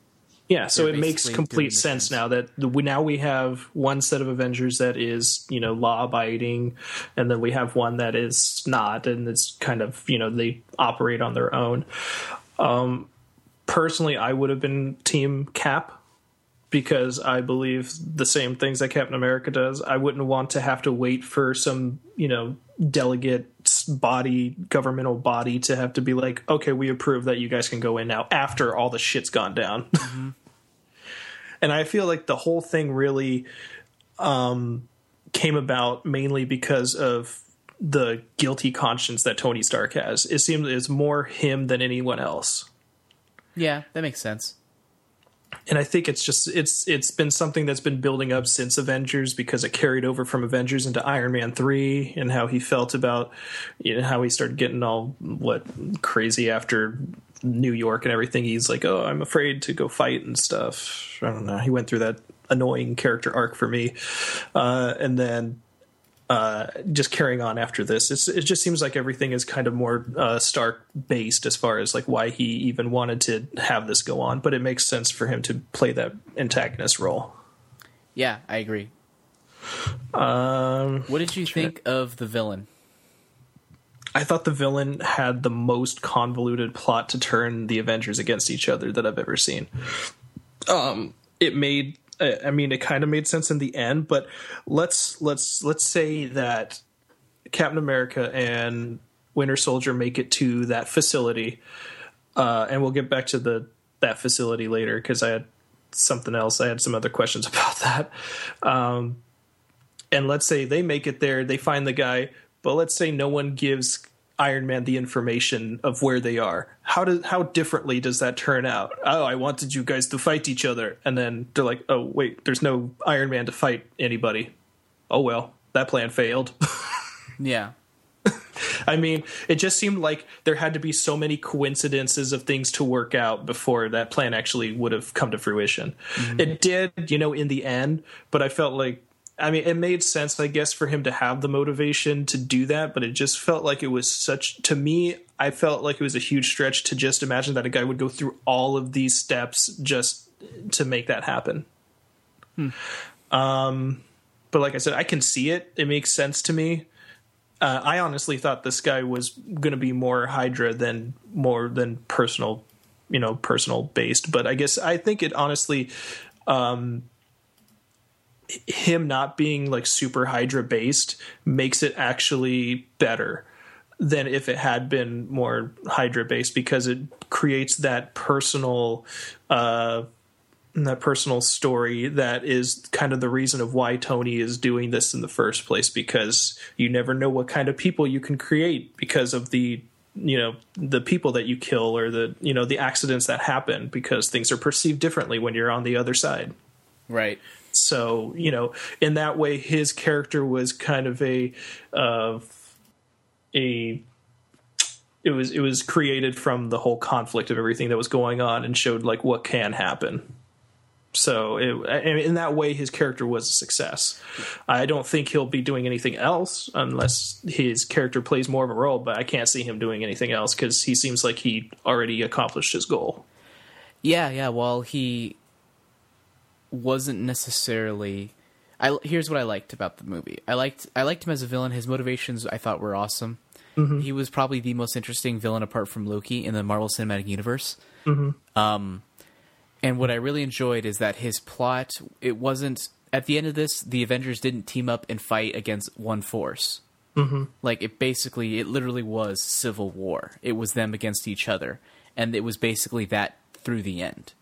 Yeah, so They're it makes complete sense now that the, we, now we have one set of Avengers that is you know law abiding, and then we have one that is not, and it's kind of you know they operate on their own. Um, personally, I would have been Team Cap because I believe the same things that Captain America does. I wouldn't want to have to wait for some you know delegate body governmental body to have to be like okay we approve that you guys can go in now after all the shit's gone down and I feel like the whole thing really um, came about mainly because of the guilty conscience that Tony Stark has. It seems it's more him than anyone else. Yeah, that makes sense. And I think it's just it's it's been something that's been building up since Avengers because it carried over from Avengers into Iron Man three and how he felt about you know how he started getting all what crazy after New York and everything. He's like, oh, I'm afraid to go fight and stuff. I don't know. He went through that annoying character arc for me, uh, and then uh, just carrying on after this. It's, it just seems like everything is kind of more uh, Stark based as far as like why he even wanted to have this go on. But it makes sense for him to play that antagonist role. Yeah, I agree. Um, What did you think of the villain? I thought the villain had the most convoluted plot to turn the Avengers against each other that I've ever seen. Um, it made I mean, it kind of made sense in the end, but let's let's let's say that Captain America and Winter Soldier make it to that facility, uh, and we'll get back to the that facility later because I had something else. I had some other questions about that. Um, and let's say they make it there, they find the guy, but let's say no one gives Iron Man the information of where they are. How does how differently does that turn out? Oh, I wanted you guys to fight each other, and then they're like, oh wait, there's no Iron Man to fight anybody. Oh well, that plan failed. Yeah. I mean, it just seemed like there had to be so many coincidences of things to work out before that plan actually would have come to fruition. Mm-hmm. It did, you know, in the end, but I felt like I mean, it made sense, I guess, for him to have the motivation to do that, but it just felt like it was such to me, I felt like it was a huge stretch to just imagine that a guy would go through all of these steps just to make that happen. Um but like I said, I can see it. It makes sense to me uh, I honestly thought this guy was going to be more Hydra than more than personal, you know, personal based. But I guess I think it honestly, um, him not being like super Hydra based makes it actually better than if it had been more Hydra based because it creates that personal. Uh, that personal story that is kind of the reason of why Tony is doing this in the first place because you never know what kind of people you can create because of the you know the people that you kill or the you know the accidents that happen because things are perceived differently when you're on the other side Right. So you know in that way his character was kind of a uh, a it was it was created from the whole conflict of everything that was going on and showed like what can happen so it, in that way his character was a success i don't think he'll be doing anything else unless his character plays more of a role but i can't see him doing anything else because he seems like he already accomplished his goal Yeah, yeah. Well, he wasn't necessarily. I here's what I liked about the movie. I liked I liked him as a villain. His motivations I thought were awesome. He was probably the most interesting villain apart from Loki in the Marvel Cinematic Universe. Um, and what I really enjoyed is that his plot it wasn't at the end of this the Avengers didn't team up and fight against one force. Mm-hmm. Like it basically it literally was civil war. It was them against each other, and it was basically that through the end.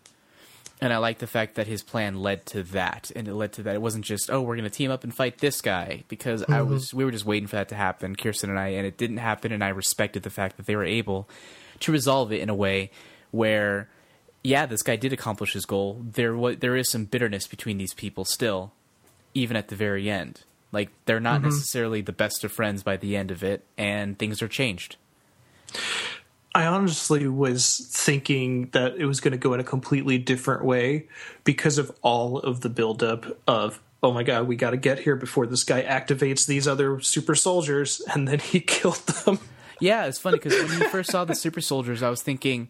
And I like the fact that his plan led to that, and it led to that. It wasn't just, oh, we're going to team up and fight this guy, because I mm-hmm. was, we were just waiting for that to happen, Kirsten and I, and it didn't happen. And I respected the fact that they were able to resolve it in a way where, yeah, this guy did accomplish his goal. There, there is some bitterness between these people still, even at the very end. Like they're not mm-hmm. necessarily the best of friends by the end of it, and things are changed. I honestly was thinking that it was going to go in a completely different way because of all of the buildup of, oh my god, we got to get here before this guy activates these other super soldiers, and then he killed them. Yeah, it's funny because when you first saw the super soldiers, I was thinking,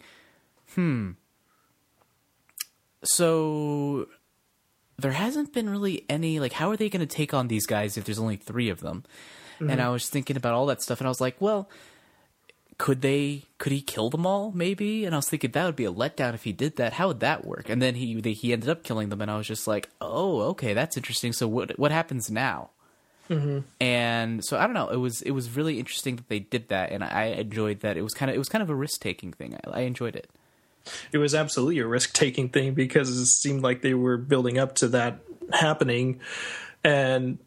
hmm. So there hasn't been really any like how are they going to take on these guys if there's only 3 of them? And I was thinking about all that stuff and I was like, well, could they could he kill them all maybe? And I was thinking that would be a letdown if he did that. How would that work? And then he they, he ended up killing them and I was just like, "Oh, okay, that's interesting. So what what happens now?" Mm-hmm. and so I don't know. It was it was really interesting that they did that, and I enjoyed that. It was kind of it was kind of a risk taking thing. I, I enjoyed it. It was absolutely a risk taking thing because it seemed like they were building up to that happening. And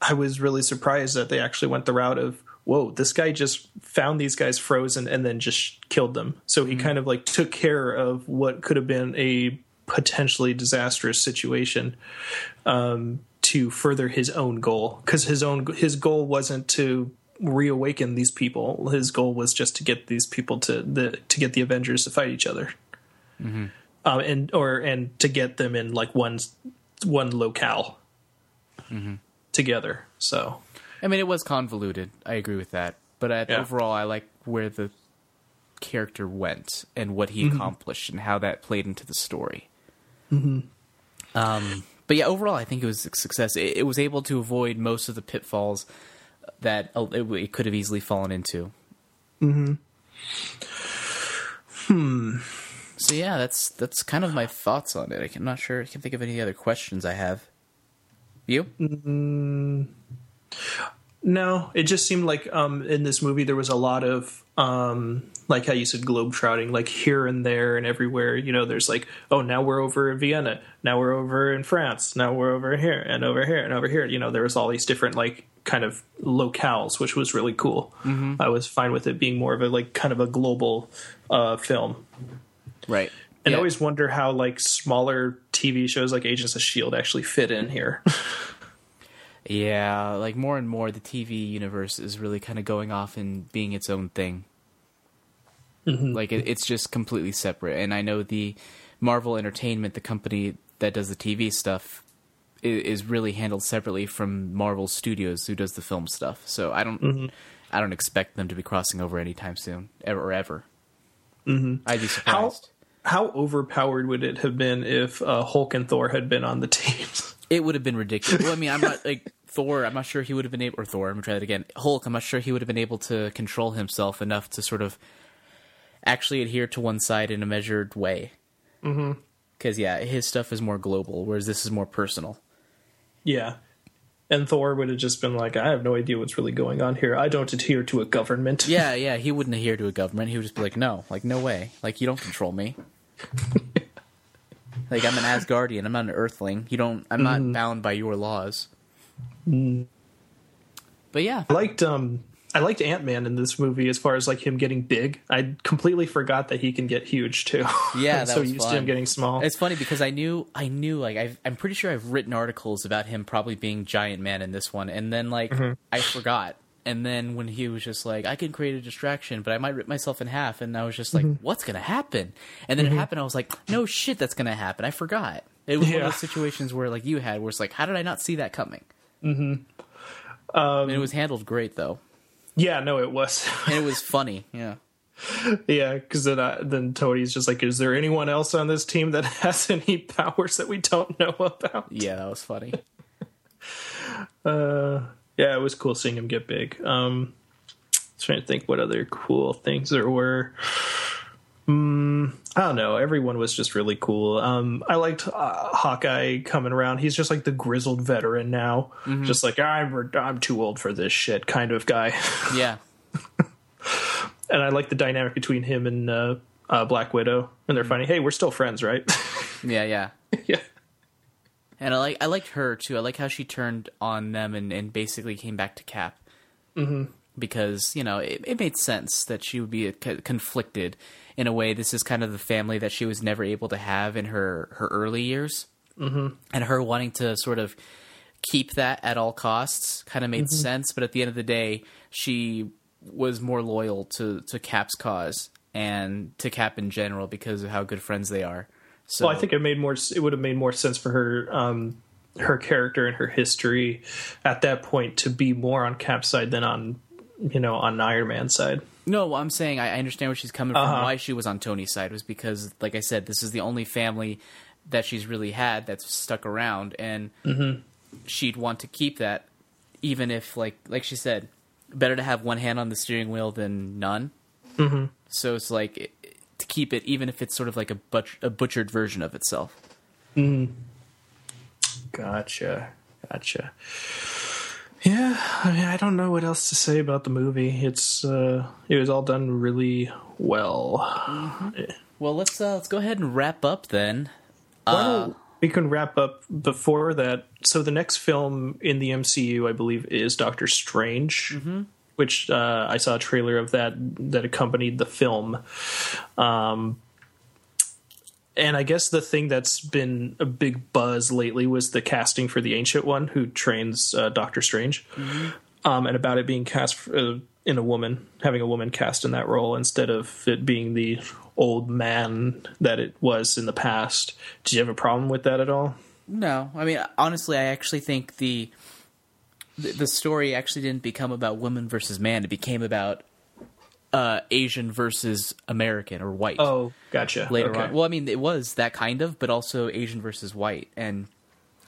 I was really surprised that they actually went the route of, whoa, this guy just found these guys frozen and then just killed them. So he kind of like took care of what could have been a potentially disastrous situation um, to further his own goal because his own his goal wasn't to reawaken these people his goal was just to get these people to the to get the avengers to fight each other mm-hmm. um, and or and to get them in like one one locale mm-hmm. together so i mean it was convoluted. I agree with that. But at, Yeah. overall i like where the character went and what he Mm-hmm. accomplished and how that played into the story. Mm-hmm. um, but yeah overall i think it was a success. It, it was able to avoid most of the pitfalls that it, it could have easily fallen into. Hmm. so yeah that's that's kind of my thoughts on it. I'm not sure. I can think of any other questions i have. You No, it just seemed like um, in this movie there was a lot of um, like how you said globetrotting, like here and there and everywhere. You know, there's like, oh, now we're over in Vienna, now we're over in France, now we're over here and over here and over here. You know, there was all these different like kind of locales, which was really cool. I was fine with it being more of a like kind of a global uh, film. right And Yeah. I always wonder how like smaller TV shows like Agents of Shield actually fit in here. Yeah, like more and more, the TV universe is really kind of going off and being its own thing. Like it, it's just completely separate. And I know the Marvel Entertainment, the company that does the TV stuff, is, is really handled separately from Marvel Studios, who does the film stuff. So I don't, I don't expect them to be crossing over anytime soon, ever or ever. Mm-hmm. I'd be How surprised. how overpowered would it have been if uh, Hulk and Thor had been on the teams? It would have been ridiculous. Well, I mean, I'm not like Thor. I'm not sure he would have been able. Or Thor. I'm gonna try that again. Hulk. I'm not sure he would have been able to control himself enough to sort of actually adhere to one side in a measured way. Mm-hmm. Because yeah, his stuff is more global, whereas this is more personal. Yeah. And Thor would have just been like, I have no idea what's really going on here. I don't adhere to a government. Yeah, yeah. He wouldn't adhere to a government. He would just be like, no, like no way. Like you don't control me. like I'm an Asgardian. I'm not an Earthling. You don't. I'm not bound by your laws. But yeah, I liked um I liked Ant Man in this movie as far as like him getting big. I completely forgot that he can get huge too. Yeah, that so was used to him getting small. It's funny because I knew I knew like I've, I'm pretty sure I've written articles about him probably being Giant Man in this one, and then like Mm-hmm. I forgot. And then when he was just like, I can create a distraction, but I might rip myself in half, and I was just like, Mm-hmm. what's gonna happen? And then it happened. I was like, no shit, that's gonna happen. I forgot. It was one of those situations where like you had, where it's like, how did I not see that coming? Mm-hmm. Um, and it was handled great though, yeah, no, it was. and it was funny. Yeah. yeah, because then uh, then Tony's just like, is there anyone else on this team that has any powers that we don't know about? Yeah, that was funny. Uh, yeah, it was cool seeing him get big. Um, I was trying to think what other cool things there were. Mm, I don't know. Everyone was just really cool. Um, I liked uh, Hawkeye coming around. He's just like the grizzled veteran now, just like I'm I'm too old for this shit kind of guy. Yeah. and I like the dynamic between him and uh, uh, Black Widow. And they're funny. Hey, we're still friends, right? Yeah, yeah. yeah. And I like I liked her too. I like how she turned on them and, and basically came back to Cap. Mm-hmm. Because you know it, it made sense that she would be co- conflicted in a way. This is kind of the family that she was never able to have in her her early years, mm-hmm. and her wanting to sort of keep that at all costs kind of made sense. But at the end of the day, she was more loyal to to Cap's cause and to Cap in general because of how good friends they are. So Well, I think it made more. It would have made more sense for her, um, her character and her history at that point to be more on Cap's side than on, you know, on Iron Man's side. No, I'm saying I I understand where she's coming from. Uh-huh. Why she was on Tony's side was because, like I said, this is the only family that she's really had that's stuck around, and Mm-hmm. she'd want to keep that, even if, like, like she said, better to have one hand on the steering wheel than none. Mm-hmm. So it's like it- to keep it, even if it's sort of like a, butch- a butchered version of itself. Gotcha, gotcha. Yeah, I mean, I don't know what else to say about the movie. It's uh, it was all done really well. Well, let's uh, let's go ahead and wrap up then. Uh, we can wrap up before that. So the next film in the MCU, I believe, is Doctor Strange, which uh, I saw a trailer of that that accompanied the film. Um, and I guess the thing that's been a big buzz lately was the casting for the Ancient One, who trains uh, Doctor Strange, um, and about it being cast uh, in a woman, having a woman cast in that role instead of it being the old man that it was in the past. Did you have a problem with that at all? No, I mean honestly, I actually think the the, the story actually didn't become about woman versus man. It became about uh, Asian versus American or white. Oh, gotcha. later Okay. on. Well, I mean, it was that kind of, but also Asian versus white. And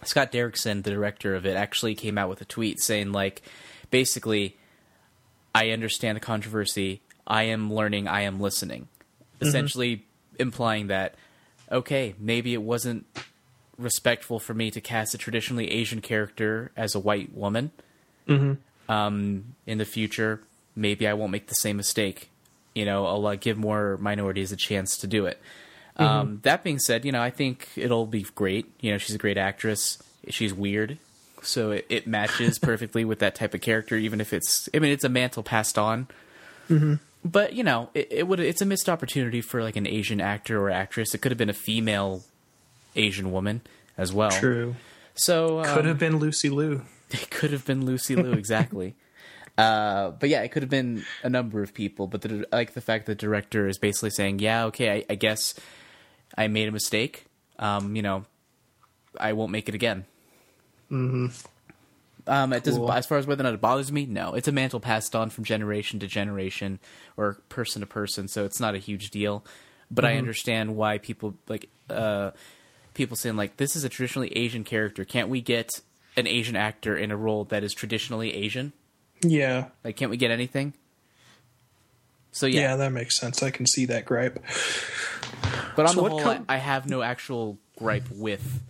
Scott Derrickson, the director of it, actually came out with a tweet saying, like, basically, I understand the controversy. I am learning. I am listening. Essentially implying that, okay, maybe it wasn't respectful for me to cast a traditionally Asian character as a white woman. Um, in the future, maybe I won't make the same mistake. You know, I'll uh, give more minorities a chance to do it. Um, that being said, you know, I think it'll be great. You know, she's a great actress. She's weird, so it, it matches perfectly with that type of character. Even if it's, I mean, it's a mantle passed on. But you know, it, it would. It's a missed opportunity for like an Asian actor or actress. It could have been a female Asian woman as well. True. So um, Could have been Lucy Liu. it could have been Lucy Liu exactly. uh, but yeah, it could have been a number of people. But the, like the fact that the director is basically saying, "Yeah, okay, I, I guess I made a mistake. Um, you know, I won't make it again." Mm-hmm. Um, it doesn't. As far as whether or not it bothers me, no. It's a mantle passed on from generation to generation or person to person, so it's not a huge deal. But I understand why people like uh, people saying like, "This is a traditionally Asian character. Can't we get an Asian actor in a role that is traditionally Asian? Yeah. Like, can't we get anything?" So yeah. yeah, that makes sense. I can see that gripe. but on So the whole, com- I, I have no actual gripe with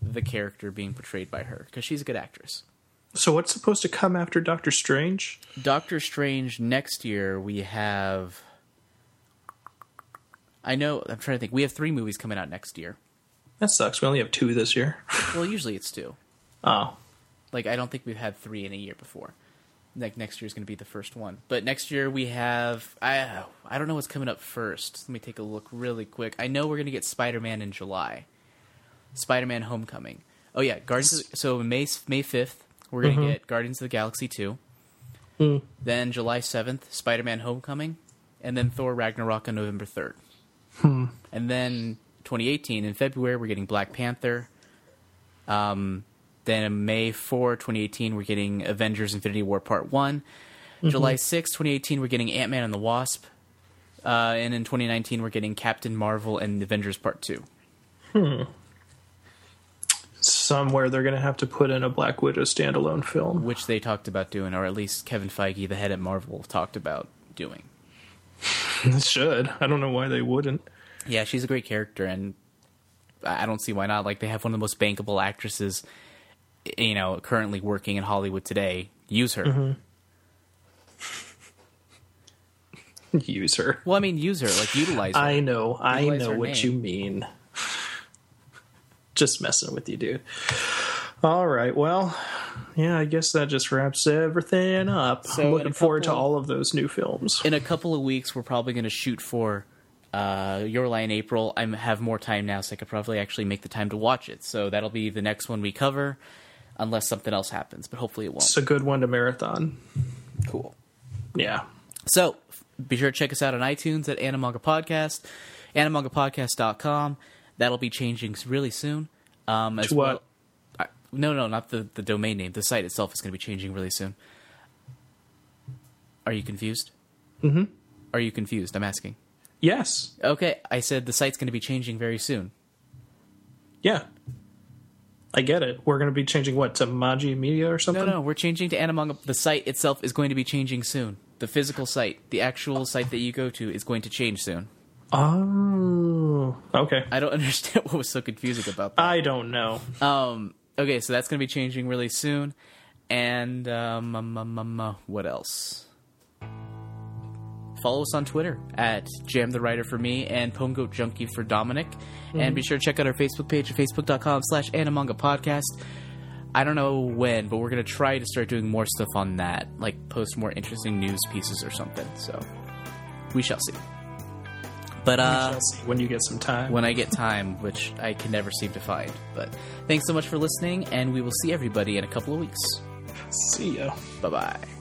the character being portrayed by her because she's a good actress. So what's supposed to come after Doctor Strange? Doctor Strange next year we have I know I'm trying to think. We have three movies coming out next year. That sucks. We only have two this year. Well, usually it's two. Oh. Like I don't think we've had three in a year before. Like next year is going to be the first one. But next year we have I I don't know what's coming up first. Let me take a look really quick. I know we're going to get Spider-Man in July. Spider-Man Homecoming. Oh yeah, Guardians of, so May May 5th we're going to mm-hmm. get Guardians of the Galaxy 2. Mm. Then July 7th, Spider-Man Homecoming, and then Thor Ragnarok on November 3rd. Hmm. And then 2018 in February we're getting Black Panther. Um, then in May 4, 2018 we're getting Avengers: Infinity War Part One. July 6, 2018 we're getting Ant Man and the Wasp. Uh, and in 2019 we're getting Captain Marvel and Avengers Part Two. Hmm. Somewhere they're going to have to put in a Black Widow standalone film. which they talked about doing, or at least Kevin Feige, the head at Marvel, talked about doing. It should. I don't know why they wouldn't. Yeah, she's a great character, and I don't see why not. Like they have one of the most bankable actresses, you know, currently working in Hollywood today. Use her. Use her. Well, I mean, use her, like utilize her. I know. I Utilize know what name. you mean. Just messing with you, dude. All right. Well, yeah, I guess that just wraps everything up. So I'm looking a forward to all of those new films. in a couple of weeks, we're probably going to shoot for uh, Your Lie in April. I have more time now, so I could probably actually make the time to watch it. So that'll be the next one we cover, unless something else happens. But hopefully, it won't. It's a good one to marathon. cool. Yeah. So be sure to check us out on iTunes at Animanga Podcast, animangapodcast.com. That'll be changing really soon. Um, as To what? well- I, no, no, not the, the domain name. The site itself is going to be changing really soon. Are you confused? Mm-hmm. Are you confused? I'm asking. Yes. Okay, I said the site's going to be changing very soon. Yeah. I get it. We're going to be changing what to Maji Media or something. No, no, we're changing to Animanga. The site itself is going to be changing soon. The physical site, the actual site that you go to, is going to change soon. Oh. Okay. I don't understand what was so confusing about that. I don't know. Um, okay, so that's going to be changing really soon. And um, um, um, um, uh, what else? Follow us on Twitter at Jam the Writer for me and Pongo Junkie for Dominic. And be sure to check out our Facebook page at facebook.com slash Animanga Podcast. I don't know when, but we're going to try to start doing more stuff on that, like post more interesting news pieces or something. So we shall see. But uh, see when you get some time. when I get time, which I can never seem to find. But thanks so much for listening, and we will see everybody in a couple of weeks. see ya. Bye bye.